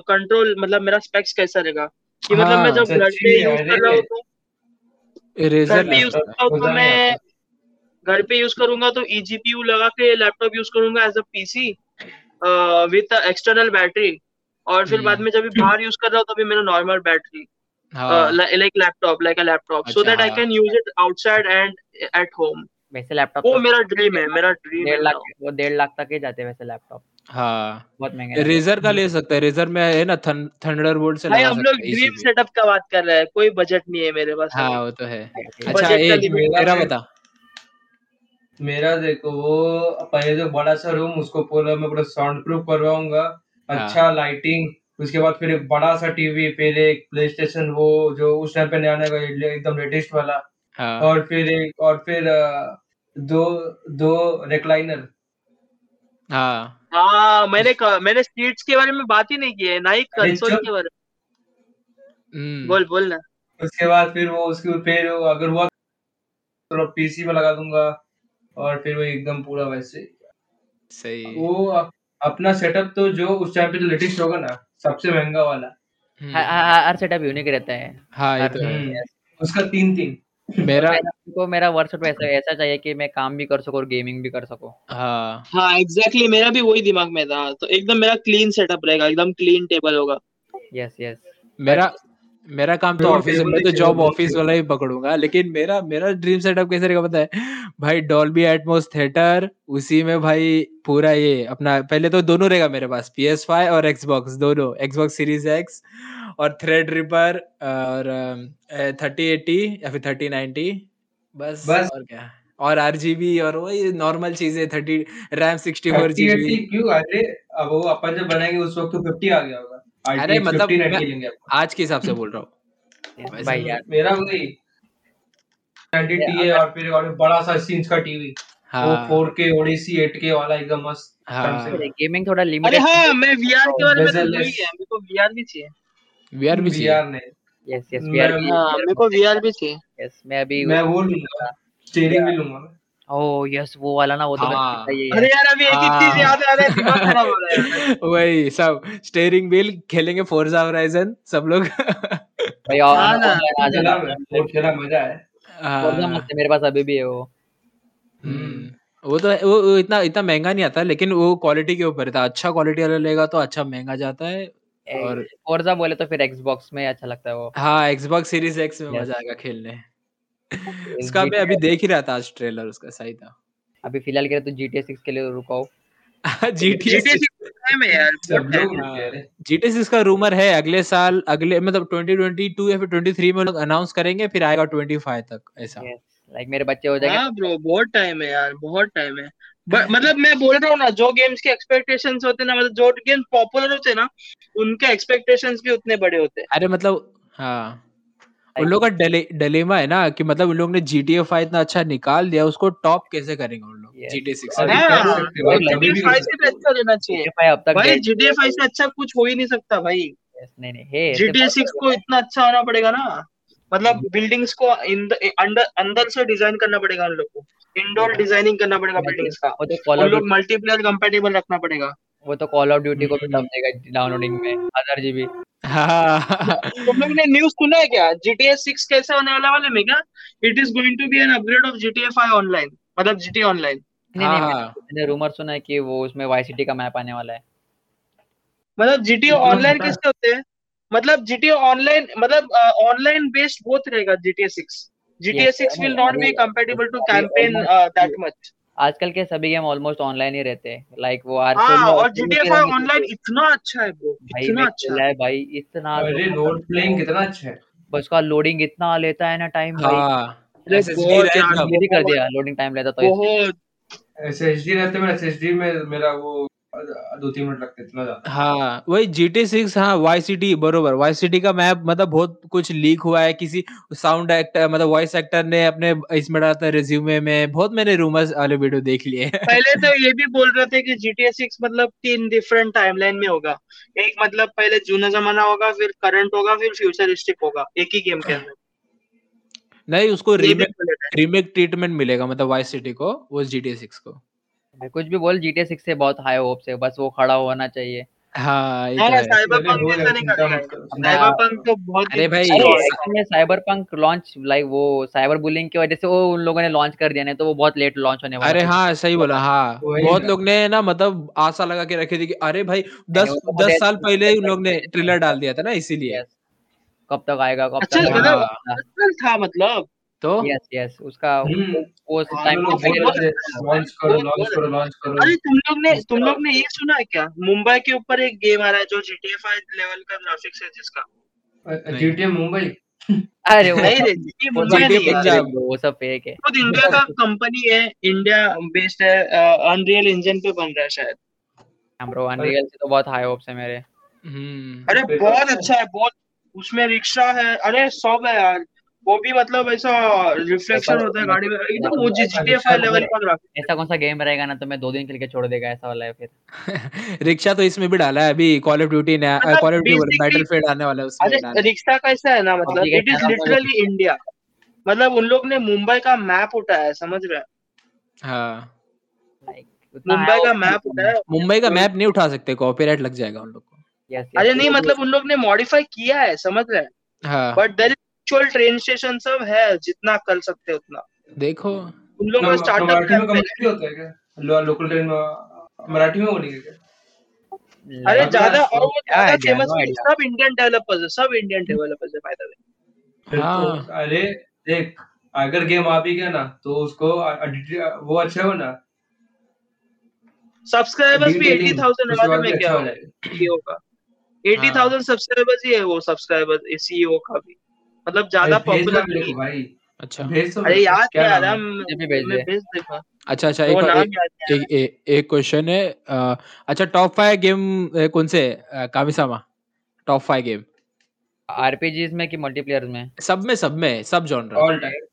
कंट्रोल मतलब मेरा स्पेक्स कैसा रहेगा? कि मतलब मैं हाँ जब घर पे यूज़ कर रहा हूँ तो घर पे यूज़ कर रहा हूँ तो मैं घर पे यूज़ करूँगा तो ई जीपीयू लगा के लैपटॉप यूज़ करूँगा as a PC with external battery और फिर बाद हम्म में जब भी बाहर यूज़ कर रहा हूँ तभी मेरा नॉर्मल बैटरी हाँ। Like laptop like a laptop so अच्छा दैट आई हाँ। Can use it outside and at home वैसे लैपटॉप वो तो मेरा ड्रीम है मेरा ड्रीम है डेढ़ लाख वो डेढ़ लाख तक ही जाते हैं वैसे लैपटॉप हाँ। बहुत महँगे रेजर का ले सकता है रेजर में है ना थंडरबोल्ट से भाई लगा हम लोग ड्रीम सेटअप का बात कर रहे हैं कोई बजट नहीं है मेरे पास हाँ वो तो है। अच्छा एक मेरा बता। मेरा देखो वो पहले जो बड़ा सा रूम उसको पूरा मैं पूरा साउंड प्रूफ करवाऊँगा। हाँ। अच्छा लाइटिंग उसके बाद फिर एक बड़ा सा टीवी फिर एक प्ले स्टेशन वो जो उस टाइम पे नया नया एकदम लेटेस्ट वाला। हाँ। और फिर एक और फिर दो दो रिक्लाइनर हाँ। हाँ मैंने मैंने सीट्स के बारे में बात ही नहीं की है ना ही कंसोल के बारे में। हम्म। बोल बोल ना। उसके बाद फिर वो उसके फिर वो अगर हुआ तो पीसी में लगा दूँगा और फिर वो एकदम पूरा वैसे। सही। वो अपना सेटअप तो जो उस टाइम पे जो लेटेस्ट होगा ना। सबसे महँगा वाला। हर सेटअप यूनिक रहता है। हाँ ये तो है। उसका तीन तीन। मेरा मेरा को मेरा वर्कशॉप ऐसा ऐसा चाहिए कि मैं काम भी कर सकूँ और गेमिंग भी कर सकूँ। हाँ। हाँ एग्जैक्टली मेरा भी वही दिमाग में था। तो एकदम मेरा क्लीन सेटअप रहेगा एकदम क्लीन टेबल होगा। यस यस मेरा मेरा काम तो ऑफ़िस टेबल मैं तो जॉब ऑफ़िस वाला ही पकड़ूँगा लेकिन मेरा मेरा ड्रीम सेटअप कैसे रहेगा पता है? भाई डॉल्बी एटमॉस थिएटर उसी में भाई पूरा ये अपना पहले तो दोनों रहेगा मेरे पास पी एस फाइव और एक्सबॉक्स दोनों एक्सबॉक्स सीरीज़ एक्स और थ्रेड रिपर और थर्टी एटी या फिर थर्टी नाइनटी बस बस। और क्या। और आरजीबी और वही नॉर्मल चीज़ें thirty RAM sixty four eighty GB क्यों? अरे अब वो अपन जब बनाएँगे उस वक्त तो फिफ्टी आ गया होगा। अरे मतलब मैं 90 लेंगे अपन आज के हिसाब से बोल रहा हूँ। (laughs) भाई यार। मेरा वही 90 ये टी और फिर और बड़ा सा इंच का टीवी वो हाँ। 4K ओडीसी 8K वाला एकदम मस्त हाँ। गेमिंग थोड़ा अरे हाँ मैं वीआर के बारे में तो है। मेरे को वीआर भी चाहिए। वीआर भी चाहिए। VR नहीं यस यस वी हाँ मेरे को वीआर भी चाहिए। यस मैं अभी मैं वो लूँगा। स्टीयरिंग भी लूँगा ओह यस वो वाला ना वो तो हाँ। अरे यार अभी एक एक चीज़ हाँ। याद आ रहा है दिमाग खराब हो रहा है। यार (laughs) वही सब स्टेयरिंग व्हील खेलेंगे फोर्जा होराइजन सब लोग। भाई और हाँ ना ऑनलाइन आ खेला जाना मैं वो खेला मज़ा है। फोर्जा हाँ मस्त है मेरे पास अभी भी है वो। हम्म वो तो वो, वो इतना इतना महँगा नहीं आता लेकिन वो क्वालिटी के ऊपर था। अच्छा क्वालिटी वाला लेगा तो अच्छा महँगा जाता है और फोर्जा बोले तो फिर एक्सबॉक्स में अच्छा लगता है वो। हाँ एक्सबॉक्स सीरीज़ एक्स में मज़ा आएगा खेलने। उसका मैं अभी देख ही रहा था आज ट्रेलर उसका सही था। अभी फ़िलहाल के लिए तो GTA 6 के लिए रुको GTA GTA 6 टाइम यार सब लोग है। रुके अरे GTA 6 का रूमर है अगले साल अगले मतलब 2022 या फिर 23 में लोग अनाउंस करेंगे फिर आएगा 25 तक ऐसा। लाइक मेरे बच्चे हो जाएँगे। हाँ ब्रो बहुत टाइम है यार बहुत टाइम है। But, मतलब मैं बोल रहा हूँ ना जो गेम्स के एक्सपेक्टेशंस होते हैं ना मतलब जो गेम्स पॉपुलर होते हैं ना उनके एक्सपेक्टेशंस भी उतने बड़े होते हैं। अरे मतलब हाँ। उन लोग का डिलेमा है ना कि मतलब उन लोग ने GTA 5 इतना अच्छा निकाल दिया उसको टॉप कैसे करेंगे उन लोग. GTA 6 और से अभी कर हाँ सकते हो और कभी GTA भी 5 कर से सकते भी हो अच्छा लेना चाहिए। GTA 5 अब तक भाई GTA 5 से अच्छा कुछ हो ही नहीं सकता भाई। नहीं नहीं है GTA 6 को इतना अच्छा होना पड़ेगा ना। मतलब बिल्डिंग्स को अंदर अंदर से डिज़ाइन करना पड़ेगा उन लोग को। इंडोर डिज़ाइनिंग करना पड़ेगा तो बिल्डिंग्स का। तो उन लोग मल्टीप्लेयर कंपेटेबल रखना पड़ेगा। वो तो कॉल ऑफ़ ड्यूटी को भी हम्म। दम देगा डाउनलोडिंग में हज़ार जीबी हाँ। तुम लोग ने न्यूज़ सुना है क्या? GTA 6 कैसे होने वाला वाले में क्या? It is going to be an upgrade of GTA 5 online मतलब GTA ऑनलाइन नहीं हाँ नहीं हाँ। मैंने रूमर सुना है कि वो उसमें वाई सिटी का मैप आने वाला है। मतलब GTA ऑनलाइन पता कैसे होते हैं? मतलब GTA ऑनलाइन मतलब ऑनलाइन बेस्ड बहुत रहेगा GTA 6 GTA Yes, 6 will अरे not be अरे compatible to अभी आजकल के सभी गेम ऑलमोस्ट ऑनलाइन ही रहते हैं। लाइक वो आर हाँ और GTA 5 ऑनलाइन इतना अच्छा है ब्रो भाई इतना अच्छा है। भाई इतना अरे रोल प्लेइंग कितना अच्छा है। बस का लोडिंग इतना लेता है ना टाइम भाई। हाँ एसएसडी कर दिया लोडिंग टाइम लेता तो एसएसडी रहते में एसएसडी में मेरा वो दो तीन मिनट लगते इतना ज़्यादा। हाँ वही जी टी सिक्स हाँ वाई सिटी बरोबर। वाई सिटी का मैप मतलब बहुत कुछ लीक हुआ है किसी साउंड एक्टर मतलब वॉइस एक्टर ने अपने इसमें डाला था रिज्यूमे में। बहुत मैंने रूमर्स वाले वीडियो देख लिए। हैं पहले तो (laughs) ये भी बोल रहे थे कि GTA 6 मतलब तीन डिफरेंट टाइमलाइन में होगा। एक मतलब पहले जूना जमाना होगा फिर करंट होगा फिर फ्यूचरिस्टिक होगा एक ही गेम के अंदर। नहीं उसको ये भी रीमेक बोले थे। रीमेक ट्रीटमेंट मिलेगा मतलब वाई सिटी को वो जी टी सिक्स को। कुछ भी बोल GTA 6 से बहुत हाई होप्स है बस वो खड़ा होना चाहिए। हाँ तो साइबर पंक तो लॉन्च लाइक वो साइबर बुलिंग की वजह से वो उन लोगों ने लॉन्च कर दिया तो वो बहुत लेट लॉन्च होने वाला अरे हाँ सही बोला हाँ। बहुत लोग ने ना मतलब आशा लगा के रखी थी कि अरे भाई दस तो दस साल पहले उन लोग ने ट्रेलर डाल दिया था ना इसीलिए। कब तक आएगा कब अच्छा तक आएगा? मतलब हाँ। अच्छा था मतलब। तो? यस यस उसका हम्म। वो हाँ टाइम को लॉन्च करो लॉन्च करो लॉन्च करो। अरे तुम लोग ने तुम लोग ने ये सुना है क्या? मुंबई के ऊपर एक गेम आ रहा है जो GTA 5 लेवल का ग्राफिक्स है जिसका। जीटीए मुंबई? अरे वो नहीं रे वो मुंबई सब नहीं है। फेक है वो सब फेक है। खुद इंडिया का कंपनी है इंडिया बेस्ड है अनरियल इंजन पे बन रहा है शायद। ब्रो अरे अनरियल से तो बहुत हाई होप्स है मेरे। हम्म। अरे बहुत अच्छा है बहुत उसमें रिक्शा है। अरे सब है यार। वो भी मतलब ऐसा रिफ्लेक्शन होता है गाड़ी में। एकदम वो जी अच्छा 5 लेवल का ग्राफिक्स ऐसा कौन सा गेम रहेगा ना तो मैं दो दिन खेल के छोड़ देगा ऐसा वाला है फिर। (laughs) रिक्शा तो इसमें भी डाला है अभी कॉल ऑफ़ ड्यूटी ने कॉल ऑफ़ ड्यूटी बैटलफील्ड आने वाला है उसमें है। रिक्शा कैसा है ना मतलब इट इज़ लिटरली इंडिया मतलब उन लोग ने मुंबई का मैप उठाया है समझ रहे हैं? हाँ। मुंबई का मैप थे उठाया। मुंबई का मैप नहीं उठा सकते कॉपीराइट लग जाएगा उन लोग को। यस यस अरे नहीं मतलब उन लोग ने मॉडिफाई किया है समझ रहे हैं? हाँ। But there actual train station सब है जितना कर सकते उतना। देखो। उन लोग का स्टार्टअप में पहले कमेंट्री होता है क्या? लो, लोकल ट्रेन में मराठी में बोलेंगे क्या? अरे ज़्यादा और वो ज़्यादा फ़ेमस सब इंडियन डेवलपर्स है सब इंडियन डेवलपर्स है बाय द वे हाँ। अरे देख अगर गेम आ भी गया ना तो उसको वो अच्छा हो ना सब्सक्राइबर्स भी डिटेलिंग 80000 है मालूम बाद है क्या अच्छा हो वो जाएगा सीईओ का। हाँ। 80000 सब्सक्राइबर्स ही है वो सब्सक्राइबर सीईओ का भी। मतलब ज़्यादा पॉपुलर नहीं। भाई। अच्छा। भेज तो अरे याद क्या नहीं आ नाम रहा है? मैं मुझे भी भेज अच्छा अच्छा एक एक क्वेश्चन है अच्छा टॉप फाइव गेम कौन से Kamisama? Top five game RPGs में कि मल्टीप्लेयर में? सब में सब में सब genre all time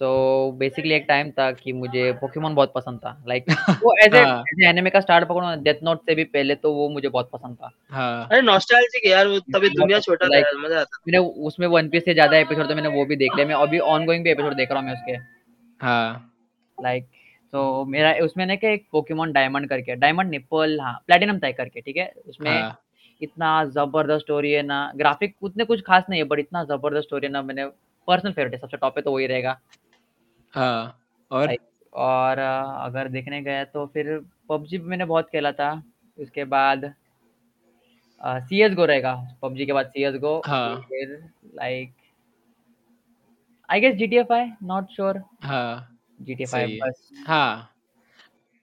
so basically एक टाइम था कि मुझे पोकेमोन बहुत पसंद था। लाइक (laughs) वो एज हाँ। ए एनिमे का स्टार्ट पकड़ो डेथ नोट से भी पहले तो वो मुझे बहुत पसंद था। हाँ। अरे नॉस्टैल्जिक यार वो तभी दुनिया छोटा था यार मज़ा आता मैंने उसमें वन पीस से ज़्यादा एपिसोड तो मैंने वो भी देख लिया। मैं अभी ऑन गोइंग भी एपिसोड देख रहा हूँ मैं उसके। हाँ। लाइक तो मेरा उसमें ना क्या एक पोकेमोन डायमंड करके डायमंड निपल हाँ प्लेटिनम तय करके ठीक है? उसमें हाँ। इतना ज़बरदस्त स्टोरी है ना ग्राफिक उतने कुछ खास नहीं है बट इतना ज़बरदस्त स्टोरी है ना मैंने पर्सनल फेवरेट है सबसे टॉप पे तो वही रहेगा। हाँ और? लाइक और अ, अगर देखने गया तो फिर पबजी भी मैंने बहुत खेला था। उसके बाद सी एस गो रहेगा। पबजी के बाद सी एस गो हाँ। फिर like I guess G T F I not sure हाँ जी टी एफ़ सही आई है। बस। हाँ।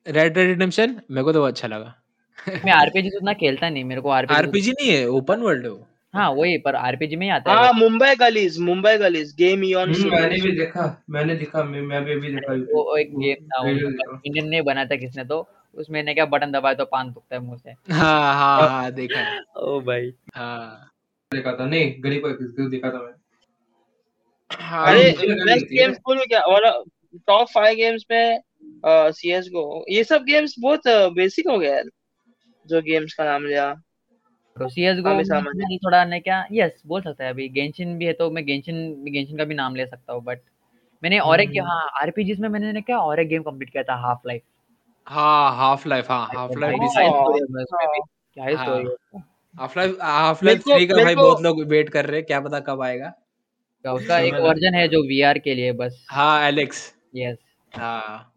रेड डेड रिडेम्पशन मेरे को तो वो अच्छा लगा। मैं आरपीजी उतना खेलता नहीं मेरे को आरपीजी आरपीजी नहीं है ओपन वर्ल्ड है वो। हाँ वही पर आरपीजी में ही आता है Mumbai Gullies Mumbai Gullies game ion मैंने भी देखा मैंने देखा मैं मैं भी अभी देखा यूट्यूब वो एक गेम था वो इंडियन ने बनाया था किसने तो उसमें ने क्या बटन दबाया तो पान दुखता है मुँह से। हाँ हाँ हाँ देखा। ओ भाई। हाँ। देखा था नहीं गरीब पर किसको देखा था मैं हाँ। अरे बेस्ट गेम्स बोलो क्या? और टॉप फाइव गेम्स में सी एस गो ये सब गेम्स बहुत बेसिक हो गया जो गेम्स का नाम लिया। तो सीएस गो में थोड़ा ने क्या? यस बोल सकता है अभी। गेंशिन भी है तो मैं गेंशिन गेंशिन का भी नाम ले सकता हूँ बट मैंने और एक हम्म। हाँ आरपीजीज में मैंने क्या और एक गेम कंप्लीट किया था हाफ़ लाइफ हाँ हाफ़ लाइफ हाँ हाफ़ लाइफ क्या ही स्टोरी है उसमें भी क्या story half life half life three का भाई बहुत लोग वेट कर रहे हैं क्या पता कब आएगा। क्या उसका एक वर्जन है जो वीआर के लिए बस। हाँ एलेक्स यस हाँ।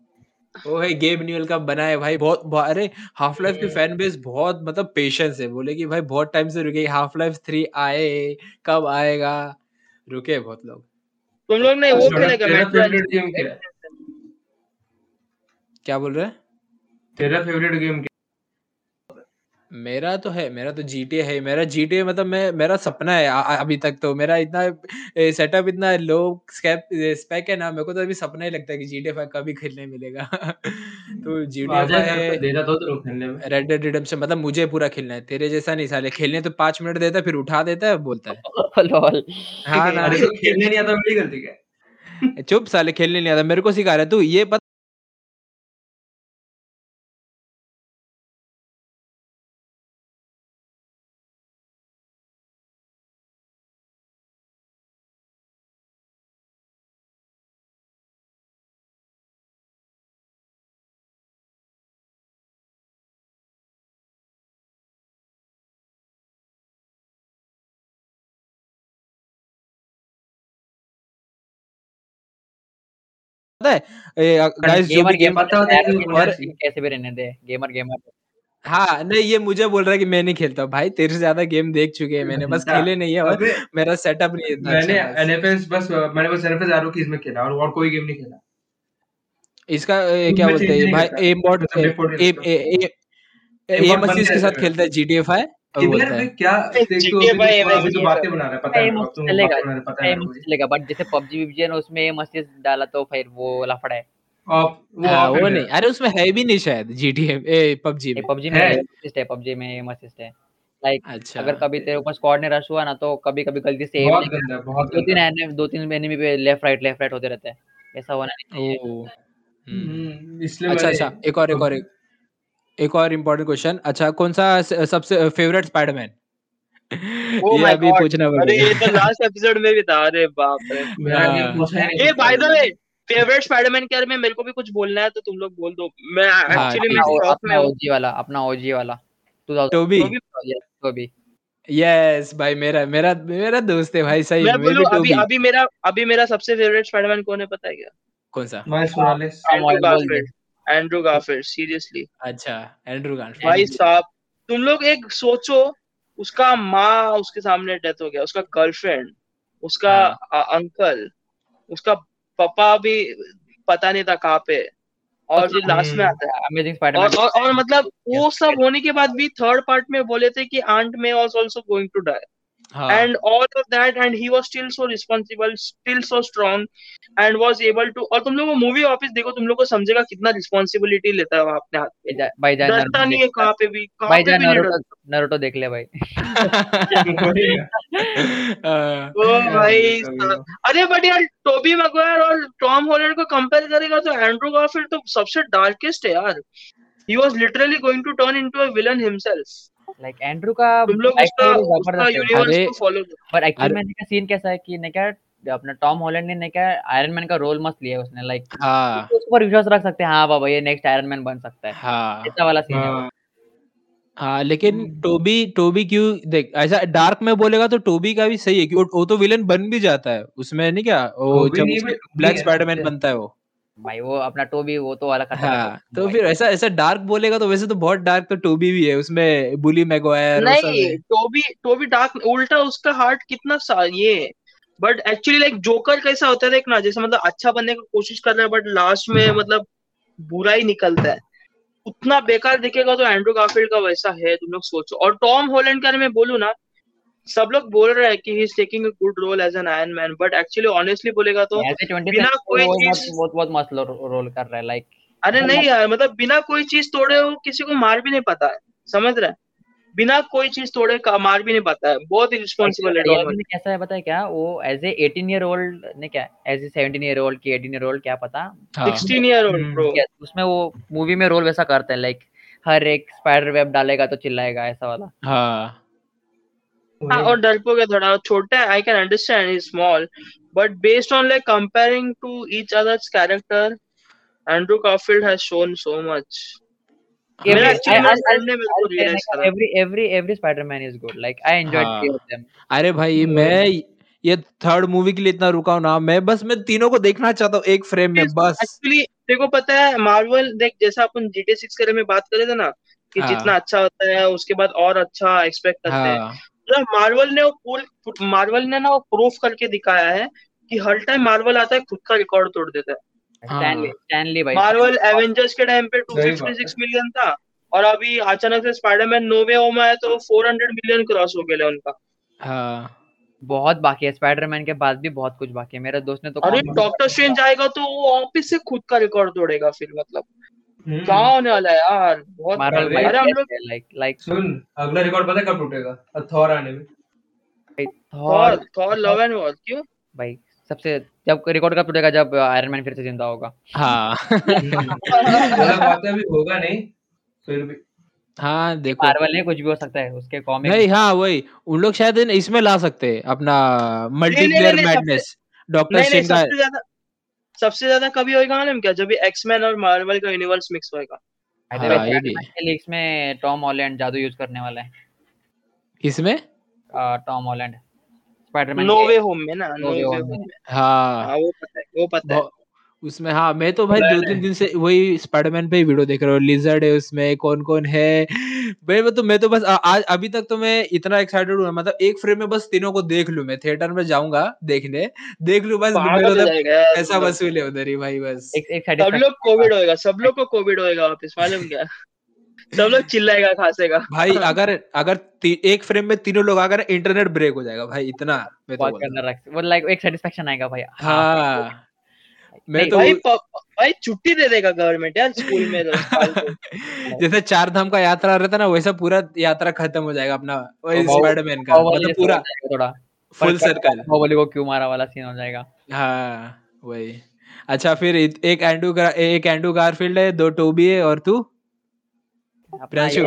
वो है गेम न्यूअल का बना है भाई बहुत, बहुत अरे हाफ़ लाइफ की फ़ैन बेस बहुत मतलब पेशेंस है बोले कि भाई बहुत टाइम से रुके हाफ़ लाइफ थ्री आए कब आएगा? रुके बहुत लोग। तुम लोग ने वो तेरा खेलेगा क्या बोल रहे हैं? तेरा फेवरेट गेम मेरा तो है मेरा तो जीटीए है मेरा जीटीए मतलब मैं मेरा सपना है आ, अभी तक तो। मेरा इतना सेटअप इतना लो स्कैप स्पेक है ना मेरे को तो अभी सपना ही लगता है कि जीटीए फाइव कभी खेलने मिलेगा। (laughs) तो जीटीए आ जाए घर पे फाइव दे रहा तो तेरे खेलने में। रेड डेड रिडेम्पशन मतलब मुझे पूरा खेलना है। तेरे जैसा नहीं साले खेलने तो पाँच मिनट देता है फिर उठा देता है बोलता है। (laughs) लॉल हाँ ना। तो खेलने नहीं आता मेरी गलती क्या? है? चुप साले खेलने नहीं आता मेरे को सिखा रहा है। तू ये पता है? गाइस जो भी गेम गेमर पता होता है और- कैसे भी रहने दे गेमर गेमर हाँ नहीं ये मुझे बोल रहा है कि मैं नहीं खेलता भाई तेरे से ज़्यादा गेम देख चुके हैं मैंने बस (laughs) अच्छा, खेले नहीं है और मेरा सेटअप नहीं है इतना मैंने अच्छा एनएफएस बस मैंने बस एनएफएस आरो की इसमें खेला और और कोई गेम नहीं खेला। इसका क्या बोलते हैं भाई एम बॉट एम। एम असीस के साथ। खेलता है। जीटीए 5 और इधर बोलता भी है तो बट जैसे पबजी है उसमें डाला तो फिर वो लफड़ा है। वो हाँ नहीं अरे उसमें है भी नहीं शायद जीटीए पबजी में। पबजी में असिस्ट है पबजी में एम असिस्ट है। लाइक अच्छा। अगर कभी तेरे ऊपर स्क्वाड ने रश हुआ ना तो कभी कभी गलती से बहुत गंदा बहुत दो तीन एनिमी दो तीन एनिमी पे लेफ़्ट राइट लेफ़्ट राइट होते रहते हैं। ऐसा होना नहीं चाहिए। ओ हम्म। हम्म, इसलिए अच्छा अच्छा एक और एक और एक, एक और इम्पोर्टेंट क्वेश्चन अच्छा कौन सा सबसे फेवरेट स्पाइडरमैन (laughs) Oh ये अभी God. पूछना अरे ये तो लास्ट एपिसोड में भी था। अरे बाप रे। मेरा (laughs) हाँ। ही कुछ by the way favourite Spiderman के बारे में मेरे को भी कुछ बोलना है तो तुम लोग बोल दो। मैं एक्चुअली मैं है। शॉक में ओजी वाला अपना ओजी वाला। 2000 टोबी। टोबी। यस भाई मेरा मेरा मेरा दोस्त है भाई सही। मैं में, मैं बोलूँ अभी अभी मेरा अभी मेरा सबसे फेवरेट स्पाइडरमैन कौन है पता है क्या? कौन सा? माइल्स मोरालेस हाँ, एंड्रू। गारफील्ड सीरियसली अच्छा एंड्रू गारफील्ड भाई साहब तुम लोग एक सोचो उसका माँ उसके सामने डेथ हो गया उसका गर्लफ्रेंड उसका हाँ। अंकल उसका पापा भी पता नहीं था कहाँ पे और जो लास्ट में हम्म। आता है अमेजिंग स्पाइडरमैन और और मतलब वो सब होने के बाद भी थर्ड पार्ट में बोले थे कि aunt May was also going to die हाँ and all of that and he was still so responsible still so strong and was able to और तुम लोग मूवी वापस देखो तुम लोग को समझेगा कितना रिस्पॉन्सिबिलिटी लेता है वो अपने हाथ पे भाई जान डरता नहीं है कहाँ पे भी कहाँ भाई पे जान भी नहीं नरूटो नरूटो देख ले भाई वही (laughs) है। ओ भाई। तो। अरे बट यार टोबी मैगवायर और टॉम हॉलैंड को कंपेयर करेगा तो एंड्रू गारफील्ड तो सबसे डार्केस्ट है यार he was literally going to turn into a villain himself like Andrew का तुम लोग उसका उसका यूनिवर्स को फॉलो पर एक्चुअली अरे- में देखा सीन कैसा है कि ने क्या अपना टॉम हॉलैंड ने ने क्या आयरन मैन का रोल मस्त लिया है उसने लाइक हाँ। उस पर विश्वास रख सकते हैं। हाँ बाबा ये नेक्स्ट आयरन मैन बन सकता है। हाँ। ऐसा वाला सीन है हाँ, हाँ लेकिन टोबी टोबी क्यों देख ऐसा डार्क में बोलेगा तो टोबी का भी सही है कि वो, वो तो विलन बन भी जाता है। उसमें नहीं क्या वो जब ब्लैक स्पाइडरमैन बनता है वो। भाई वो अपना टोबी वो तो वाला खतरनाक हाँ है तो भाई। फिर ऐसा ऐसा डार्क बोलेगा तो वैसे तो बहुत डार्क तो टोबी भी है उसमें बुली मैगवायर वो सब नहीं है। टोबी टोबी डार्क उल्टा उसका हार्ट कितना सा ये बट एक्चुअली लाइक जोकर कैसा होता है देखना जैसे मतलब अच्छा बनने की कोशिश कर रहा है बट लास्ट में मतलब बुरा ही निकलता है। उतना बेकार दिखेगा तो एंड्रू गारफील्ड का वैसा है तुम लोग सोचो। और टॉम होलैंड के बारे में बोलूँ ना सब लोग बोल रहे हैं कि he is taking a good role as an Iron Man but actually honestly बोलेगा तो बिना कोई चीज- बहुत बहुत मस्त रोल कर रहा है लाइक अरे नहीं यार मतलब बिना कोई चीज़ तोड़े वो किसी को मार भी नहीं पाता है समझ रहे बिना कोई चीज़ तोड़े का मार भी नहीं पाता है बहुत ही रिस्पॉन्सिबल है कैसा है पता है क्या? वो एज ए 18 ईयर ओल्ड ने क्या एज ए 17 ईयर ओल्ड की 18 ईयर ओल्ड क्या पता? हाँ। Sixteen year old. ब्रो उसमें वो मूवी में रोल वैसा करता है लाइक हर एक स्पाइडर वेब डालेगा तो चिल्लाएगा ऐसा वाला। हाँ। हाँ और डरपोक है थोड़ा छोटा है I can understand is small but based on like comparing to each others character Andrew Garfield has shown so much को हाँ। अरे भाई मैं ये थर्ड मूवी के लिए इतना रुका हूँ ना मैं बस मैं तीनों को देखना चाहता हूँ एक फ्रेम में बस। एक्चुअली देखो पता है मार्वल देख जैसा अपन जीटी सिक्स के बारे में बात करे थे ना कि हाँ। जितना अच्छा होता है उसके बाद और अच्छा एक्सपेक्ट करते हैं। हाँ तो मार्वल ने वो पूल मार्वल ने ना वो प्रूफ करके दिखाया है कि हर टाइम मार्वल आता है खुद का रिकॉर्ड तोड़ देता है। हाँ। मार्वल एवेंजर्स के टाइम पे सही बात 256 मिलियन था और अभी अचानक से स्पाइडरमैन नो वे होम आया तो 400 मिलियन क्रॉस हो गया उनका। हाँ बहुत बाकी है। स्पाइडरमैन के बाद भी बहुत कुछ बाकी है। मेरे दोस्त ने तो अरे डॉक्टर स्ट्रेंज आएगा तो वो वापिस से खुद का रिकॉर्ड तोड़ेगा फिर मतलब। क्या होने वाला है यार बहुत मार्वल अरे अरे हम लोग लाइक लाइक सुन अगला रिकॉर्ड पता है कब टूटेगा? थॉर आने में। Thor Thor love and war क्यों? भाई सबसे जब रिकॉर्ड कब टूटेगा? जब आयरन मैन फिर से ज़िंदा होगा। हाँ। बोला बात अभी होगा नहीं फिर भी। हाँ देखो। मार्वल ने कुछ भी हो सकता है उसके कॉमिक नहीं हाँ वही। उन लोग शायद इसमें ला सकते हैं अपना मल्टीप्लेयर मैडनेस डॉक्टर स्ट्रेंज का सबसे ज़्यादा कभी होगा मालूम क्या? जब एक्समैन और मार्वल का यूनिवर्स मिक्स होएगा। हाँ, ये भी। के लीक्स में टॉम हॉलैंड जादू यूज़ करने वाला है। इसमें Tom Holland Spiderman no way home में ना नो वे होम हाँ। में वो पता है वो पता है। उसमें हाँ मैं तो भाई दो तीन दिन से वही स्पाइडरमैन पे ही वीडियो देख रहा हूँ। लिजर्ड है उसमें कौन कौन है? भाई मैं तो मैं तो बस आ- आज अभी तक तो मैं इतना एक्साइटेड हूँ मतलब एक फ्रेम में बस तीनों को देख लूँ मैं। थिएटर में जाऊँगा देखने देख लूँ बस हो जाएगा यार पैसा। वसूल है उधर ही भाई बस। सब लोग कोविड होएगा सब लोग को कोविड होएगा वापस मालूम क्या? सब लोग चिल्लाएगा खासेगा। भाई अगर अगर एक फ्रेम में तीनों लोग अगर इंटरनेट ब्रेक हो जाएगा भाई इतना मैं तो बहुत बोल रहा करना रख वो लाइक एक सेटिस्फेक्शन आएगा भाई। हूँ। मैं तो भाई प- भाई छुट्टी दे देगा गवर्नमेंट यार स्कूल में तो (laughs) जैसे चार धाम का यात्रा रहता ना वैसा पूरा यात्रा खत्म हो जाएगा अपना स्पाइडरमैन का। मतलब पूरा थोड़ा। फुल सर्कल बाहुबली को क्यों मारा वाला सीन हो जाएगा। हाँ वही। अच्छा फिर एक एंड्रू एक एंड्रू गारफील्ड है दो टोबी है और तू? प्रियांशु।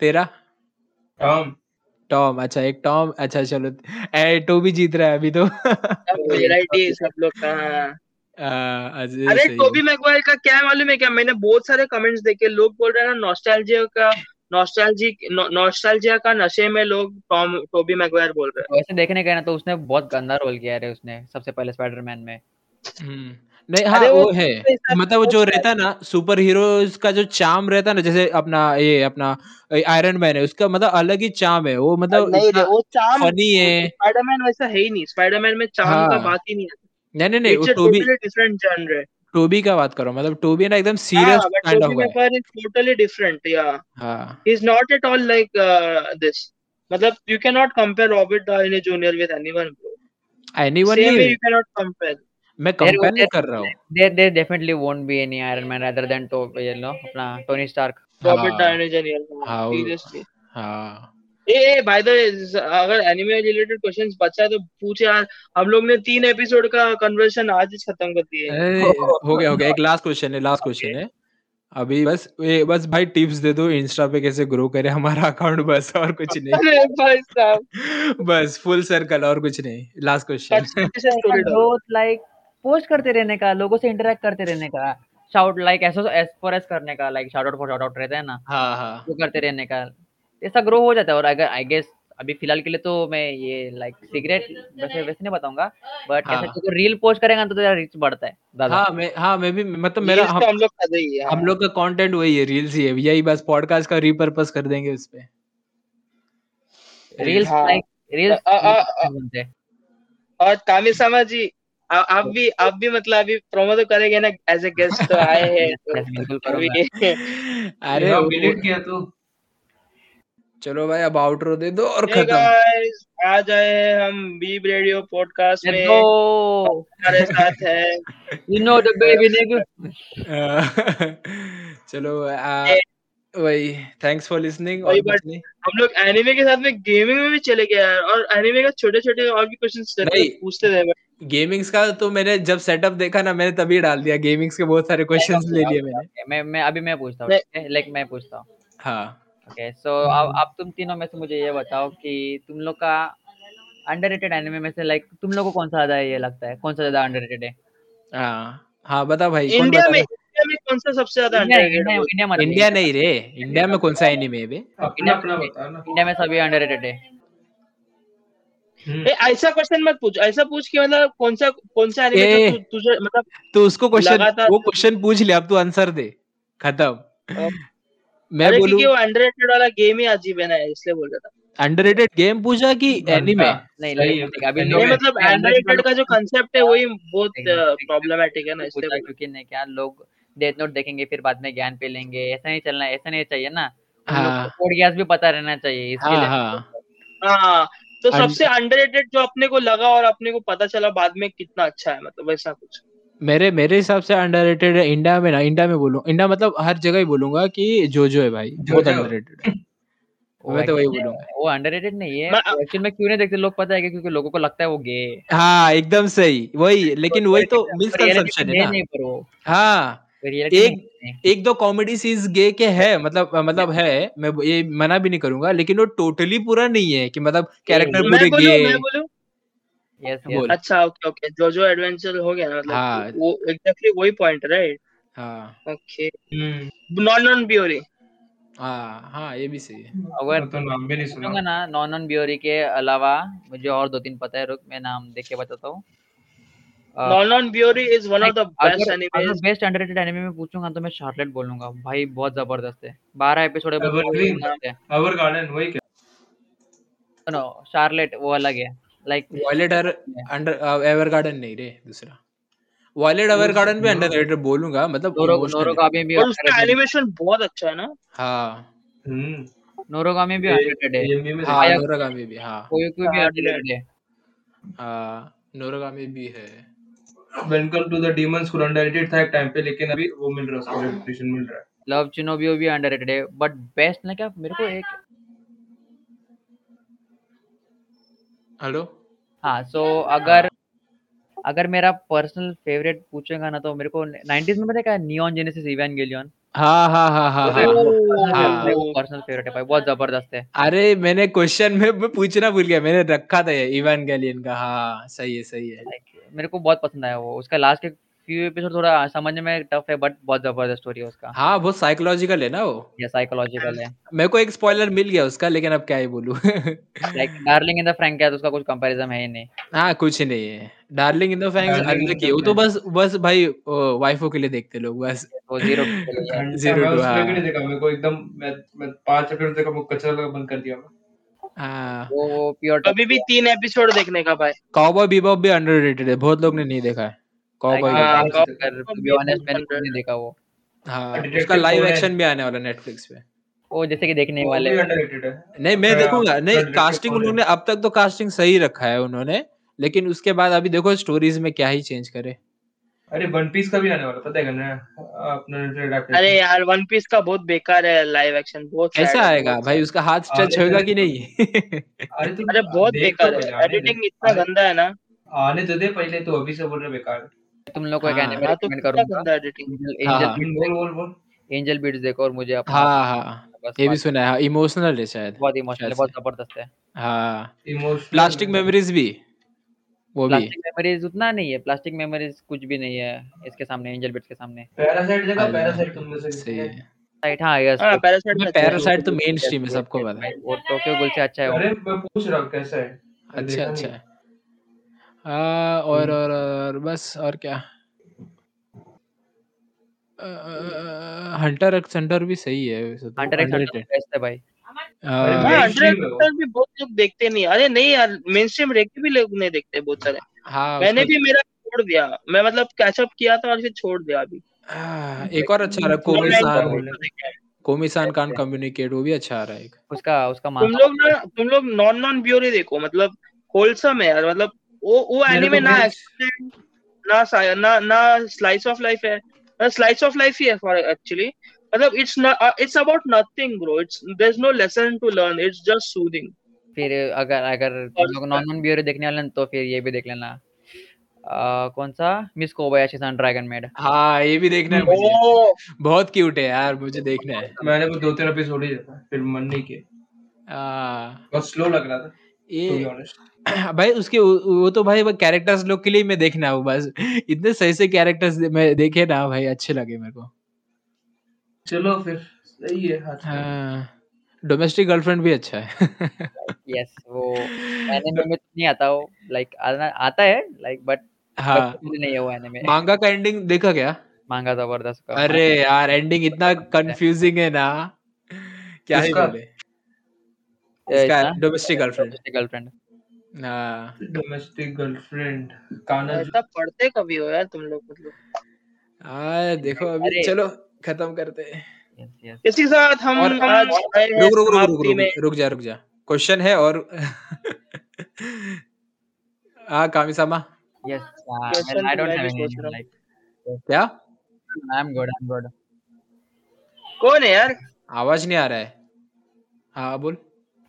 तेरा? टॉम टॉम अच्छा एक टॉम अच्छा चलो ए, टोबी जीत रहा है अभी तो। वैरायटी (laughs) सब लोग का हाँ। आ, अरे। टोबी मैगवायर का क्या मालूम है क्या? मैंने बहुत सारे कमेंट्स देखे लोग बोल रहे हैं ना नॉस्टैल्जिया का नॉस्टैल्जी नॉस्टैल्जिया का नशे में लोग टॉम टोबी मैगवायर बोल रहे हैं। वैसे देखने गए ना तो उसने बहुत गंदा रोल किया है उसने सबसे पहले स्पाइडरमैन में। हम्म, नहीं हाँ अरे वो, वो है। मतलब वो जो रहता है ना सुपर हीरोज का जो चार्म रहता है ना जैसे अपना ये अपना आयरन मैन है उसका मतलब अलग ही चार्म है वो हैं मतलब नहीं रे इतना वो चार्म फनी है। स्पाइडरमैन वैसा है ही नहीं स्पाइडरमैन में चार्म का हाँ। बात ही नहीं है। नहीं नहीं नहीं इट्स वो अ Tobey totally different genre Tobey का बात करो मतलब टोबी ना एकदम हाँ serious but kind Tobey of है। मैगवायर इज़ टोटली डिफरेंट या हाँ। Is not at all like uh, this मतलब cannot compare Robert Downey Jr. with anyone bro anyone same way नहीं you cannot compare मैं There- compare नहीं कर रहा हूँ। there there definitely won't be any Iron Man rather than to you know अपना Tony Stark हाँ। Downey Jr. हाँ uh uh by the अगर एनिमे रिलेटेड क्वेश्चंस बचा है तो पूछ यार हम लोग ने तीन एपिसोड का कन्वर्सेशन आज ही खत्म कर दिए। हो गया हो गया। एक लास्ट क्वेश्चन है लास्ट क्वेश्चन है। अभी बस ये बस भाई टिप्स दे दो इंस्टा पे कैसे ग्रो करे हमारा अकाउंट बस और कुछ नहीं। अरे भाई साहब। बस फुल सर्कल और कुछ नहीं। Last question growth like post करते रहने का लोगों से इंटरेक्ट करते रहने का शाउट लाइक ऐसा एस फॉर एस करने का like shout out for shout out रहता है ना हाँ हाँ। वो करते रहने का ऐसा ग्रो हो जाता है और अगर आई गेस अभी फ़िलहाल के लिए तो मैं ये लाइक सिगरेट वैसे वैसे नहीं बताऊँगा बट हाँ। ऐसा तो रील पोस्ट करेगा तो तेरा रीच बढ़ता है हाँ मैं हाँ मैं भी मतलब मेरा हम, हम लोग कर ही है हम लोग का कंटेंट वही है रील्स ही है यही बस पॉडकास्ट का रिपर्पस कर देंगे उस पे। रील्स। लाइक रील्स बनते और कामिसामा जी आ- आप भी आप भी मतलब अभी प्रोमो तो करेंगे ना एज ए गेस्ट तो आए हैं तो (laughs) (laughs) अरे वो- किया तू। चलो भाई अब आउटरो दे दो और Hey खत्म। guys, आज आए हम बीब रेडियो पॉडकास्ट में! हमारे साथ है। (laughs) You know the baby nigga. चलो आ, वही थैंक्स फॉर लिसनिंग और हम लोग एनिमे के साथ में गेमिंग में भी चले गए यार और एनिमे का छोटे छोटे और भी क्वेश्चंस पूछते थे गेमिंग्स का तो मैंने जब सेटअप देखा ना मैंने तभी डाल दिया। गेमिंग्स के बहुत सारे क्वेश्चंस ले लिए मैंने। मैं मैं अभी मैं पूछता हूँ ठीक है? लाइक मैं पूछता हूँ। हाँ। ओके सो अब अब तुम तीनों में से मुझे ये बताओ कि तुम लोग का अंडररेटेड एनिमे में से लाइक तुम लोग को कौन सा ज़्यादा ये लगता है? कौन सा ज़्यादा अंडररेटेड है? हाँ। हाँ बता भाई कौन इंडिया बता में इंडिया में कौन सा सबसे ज़्यादा इंडिया इंडिया है? इंडिया मत इंडिया नहीं रे। इंडिया में कौन सा एनिमे है बे? इंडिया में सभी अंडररेटेड है। ए, ऐसा क्वेश्चन मत पूछ ऐसा पूछ कि मतलब कौन सा कौन सा एनिमे ए, तु, तुझे मतलब तो उसको क्वेश्चन वो क्वेश्चन पूछ ले अब तू आंसर दे। खत्म। (laughs) मैं बोलूँ क्योंकि वो अंडररेटेड वाला गेम ही अजीब है ना इसलिए बोल रहा था। अंडररेटेड गेम पूछा कि एनिमे नहीं नहीं अभी नहीं, मतलब अंडररेटेड का जो कंसेप्ट है वही बहुत नहीं, है ना इसलिए क्योंकि नहीं क्या लोग डेथ नोट देखेंगे फिर बाद में ज्ञान पे लेंगे ऐसा नहीं चलना ऐसा नहीं चाहिए ना। लोग हाँ। को भी पता रहना चाहिए इसके हाँ लिए। हाँ। हाँ तो सबसे अंडररेटेड जो अपने को लगा और अपने को पता चला बाद में कितना अच्छा है मतलब वैसा कुछ। मेरे मेरे हिसाब से अंडररेटेड है इंडिया में ना इंडिया में बोलूँ इंडिया मतलब हर जगह ही बोलूँगा कि जो जो है भाई बहुत। अंडररेटेड है। (laughs) मैं तो वही बोलूँगा। वो अंडररेटेड नहीं है एक्चुअल में क्यों नहीं देखते लोग पता है क्योंकि लोगों को लगता है वो गे हाँ। एकदम सही वही लेकिन वही तो मिसकंसेप्शन है ना। हाँ रियलिटी एक एक दो कॉमेडी सीन्स गे के है मतलब मतलब है मैं ये मना भी नहीं करूँगा लेकिन वो टोटली पूरा नहीं है कि मतलब कैरेक्टर पूरे गे मैं बोलूँ? यस बोल। अच्छा ओके ओके जो जो एडवेंचर हो गया ना मतलब हाँ। वो एग्जैक्टली वही पॉइंट राइट हाँ। ओके नॉन नॉन बियोरी हाँ हाँ ये भी सही है। अगर तो नाम भी नहीं सुना। ना नॉन नॉन बियोरी के अलावा मुझे और दो तीन पता है रुक मैं नाम देख के बताता हूँ। Non Non is one of the best अगर अगर बेस्ट अंडररेटेड एनिमे में पूछूँगा तो मैं शार्लेट बोलूँगा। भाई बहुत ज़बरदस्त है। बारह एपिसोड है बहुत Evergreen। ज़बरदस्त है। अवर गार्डन वही क्या? नो शार्लेट वो अलग है। Like Violet under Evergarden नहीं रे दूसरा। वॉयलेट एवर गार्डन भी अंडररेटेड बोलूँगा मतलब नोरो emotional है। नोरोगामी भी और उसका एनिमेशन बहुत अच्छा है ना? हाँ। हम्म। नोरोगामी भी अंडररेटेड है। AMV में हाँ आया- नोरागामी भी हाँ। कोई कोई भी हाँ, अंडररेटेड है। हाँ नोरागामी भी है। वेलकम टू द डीमंस खुद अंडररेटेड था एक टाइम पे लेकिन अभी वो मिल रहा है उसको रेपुटेशन मिल रहा है। लव चिनोबियो भी अंडररेटेड है बट बेस्ट ना क्या? मेरे को एक हेलो हाँ सो अगर अगर मेरा पर्सनल फेवरेट पूछेगा ना तो मेरे को 90s में पता है क्या नियॉन जेनेसिस इवेंगेलियन हाँ हाँ हाँ हाँ। हाँ। हाँ। को पर्सनल फेवरेट है भाई बहुत ज़बरदस्त है। अरे मैंने क्वेश्चन में पूछना भूल गया मैंने रखा था ये इवांगेलियन का। हाँ सही है सही है। Like, मेरे को बहुत पसंद आया वो। उसका लास्ट के फ्यू एपिसोड थोड़ा समझने में टफ है बट बहुत ज़बरदस्त स्टोरी है उसका। हाँ बहुत साइकोलॉजिकल है ना वो। ये साइकोलॉजिकल है। मेरे को एक स्पॉइलर मिल गया उसका लेकिन अब क्या ही बोलूँ। Like darling in the Franxx है तो उसका कुछ कंपैरिजन है ही नहीं। हाँ कुछ ही। नहीं है डार्लिंग इन द in अलग की वो तो बस बस भाई वाइफों के लिए देखते लोग बस। वो ज़ीरो (laughs) to, भी हाँ। नहीं देखा मेरे को एकदम मैं मैं पाँच एपिसोड देखा वो कचरा लगा बंद कर दिया। मैं हाँ। वो प्योर अभी भी तीन एपिसोड देखने का भाई। कॉबॉय बीबॉप भी अंडररेटेड है बहुत लोग ने नहीं देखा है। कॉबॉय हाँ, मैंने नहीं देखा वो। हाँ उसका लाइव एक्शन भी आने वाला नेटफ्लिक्स पे। वो जैसे कि देखने वाले है। नहीं मैं देखूँगा। नहीं कास्टिंग उन्होंने अब तक तो कास्टिंग सही रखा है उन्होंने लेकिन उसके बाद अभी देखो स्टोरीज में क्या ही चेंज करे। अरे वन पीस का भी आने वाला पता है ना अपना। अरे यार वन पीस का बहुत बेकार है लाइव एक्शन बहुत कैसे है, आएगा? भाई उसका हाथ टच होगा कि तो- नहीं? अरे तुम अरे बहुत तो बेकार है। एडिटिंग इतना गंदा है ना। आने तो दे पहले तो अभी से बोल रहे बेकार। तुम लोग को एक हाँ, एनिमे हाँ तो रिकमेंड करूँगा? गंदा एडिटिंग एंजल हाँ, हाँ। बीट्स बोल बोल बोल। एंजल बीट्स देखो और मुझे अपना हाँ हाँ। ये भी सुना है इमोशनल है शायद। बहुत इमोशनल बहुत ज़बरदस्त है। हाँ। इमोशनल प्लास्टिक मेमोरीज भी। वो भी। प्लास्टिक मेमोरीज उतना नहीं है प्लास्टिक मेमोरीज कुछ भी नहीं है इसके सामने एंजल बिट्स के सामने। पैरासाइट देखा पैरासाइट तुमने से सही है। राइट हाँ यस हाँ पैरासाइट में पैरासाइट तो मेन स्ट्रीम है सबको पता है। और टोक्यो गुल से अच्छा है अरे मैं पूछ रहा हूँ कैसा है? अच्छा अच्छा। है हाँ हम्म। और और बस और क्या? हंटर एक्स हंटर भी सही है वैसे तो हंटर एक्स underrated। बेस्ट है भाई। अरे हाँ, हाँ mainstream है वो। भी बहुत लोग देखते नहीं अरे नहीं यार मेन स्ट्रीम रेक भी लोग नहीं देखते बहुत सारे। हाँ मैंने उसका- भी मेरा छोड़ दिया मैं मतलब कैचअप किया था और फिर छोड़ दिया अभी। हाँ, एक और अच्छा आ रहा है Online रहे कोमिसान कान कम्युनिकेट वो भी अच्छा आ रहा है एक। उसका उसका तुम लोग ना तुम लोग नॉन नॉन ब्योरी देखो मतलब होलसम है यार मतलब वो वो मेरे एनिमे को ना भी- ना ना ना स्लाइस ऑफ़ लाइफ है। स्लाइस ऑफ़ लाइफ ही है फॉर एक्चुअली मतलब it's it's about nothing bro it's there is no lesson to learn it's just soothing फिर अगर अगर तुम लोग नॉन नॉन बियर देखने वाले हैं तो फिर ये भी देख लेना। आ, कौन सा? Miss Kobayashi san Dragon Maid हाँ ये भी देखना है मुझे। बहुत क्यूट है यार मुझे देखना है। मैंने वो दो तीन एपिसोड ही देखा फिर मन नहीं किया हाँ, बहुत स्लो लग रहा था ये (clears throat) भाई उसके वो तो भाई कैरेक्टर्स लोग के लिए मैं देखना है बस। इतने सही से कैरेक्टर्स मैं देखे ना भाई अच्छे लगे मेरे को। चलो फिर सही है का। हाँ डोमेस्टिक गर्लफ्रेंड भी अच्छा है। (laughs) यस वो (laughs) एनिमे में तो नहीं आता वो लाइक आता है लाइक बट हाँ। नहीं है वो एनिमे मांगा का एंडिंग देखा क्या? मांगा ज़बरदस्त का। अरे यार एंडिंग इतना कंफ्यूजिंग है ना। क्या ही बोले? इसका डोमेस्टिक गर्लफ्रेंड डोमेस्टिक गर्लफ्रेंड हाँ डोमेस्टिक गर्लफ्रेंड काना ऐसा पढ़ते कभी हो यार तुम लोग मतलब? हाँ देखो अभी चलो खत्म करते हैं। यस यस इसी साथ हम और आज रुक रुक रुक रुक रुक रुक जा रुक जा। क्वेश्चन है और हाँ Kamisama. Yes I don't have any like क्या I am good I am good कौन है यार? आवाज़ नहीं आ रहा है। हाँ बोल।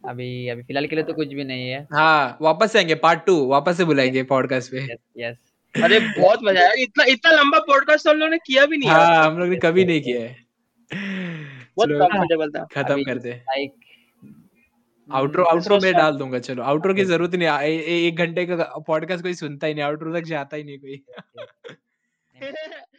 अभी अभी फ़िलहाल के लिए तो कुछ भी नहीं है। हाँ वापस से आएँगे पार्ट टू वापस से बुलाएँगे पॉडकास्ट पे। यस यस अरे (laughs) बहुत मज़ा आया। इतना इतना लंबा पॉडकास्ट हम लोगों ने किया भी नहीं हाँ हम लोग ने कभी नहीं किया है। (laughs) बहुत कंफर्टेबल था। खत्म करते लाइक आउटरो आउटरो में डाल दूँगा चलो। आउटरो की ज़रूरत नहीं है। ए- ए- एक घंटे का पॉडकास्ट कोई सुनता ही नहीं आउटरो तक जाता ही नहीं कोई। (laughs)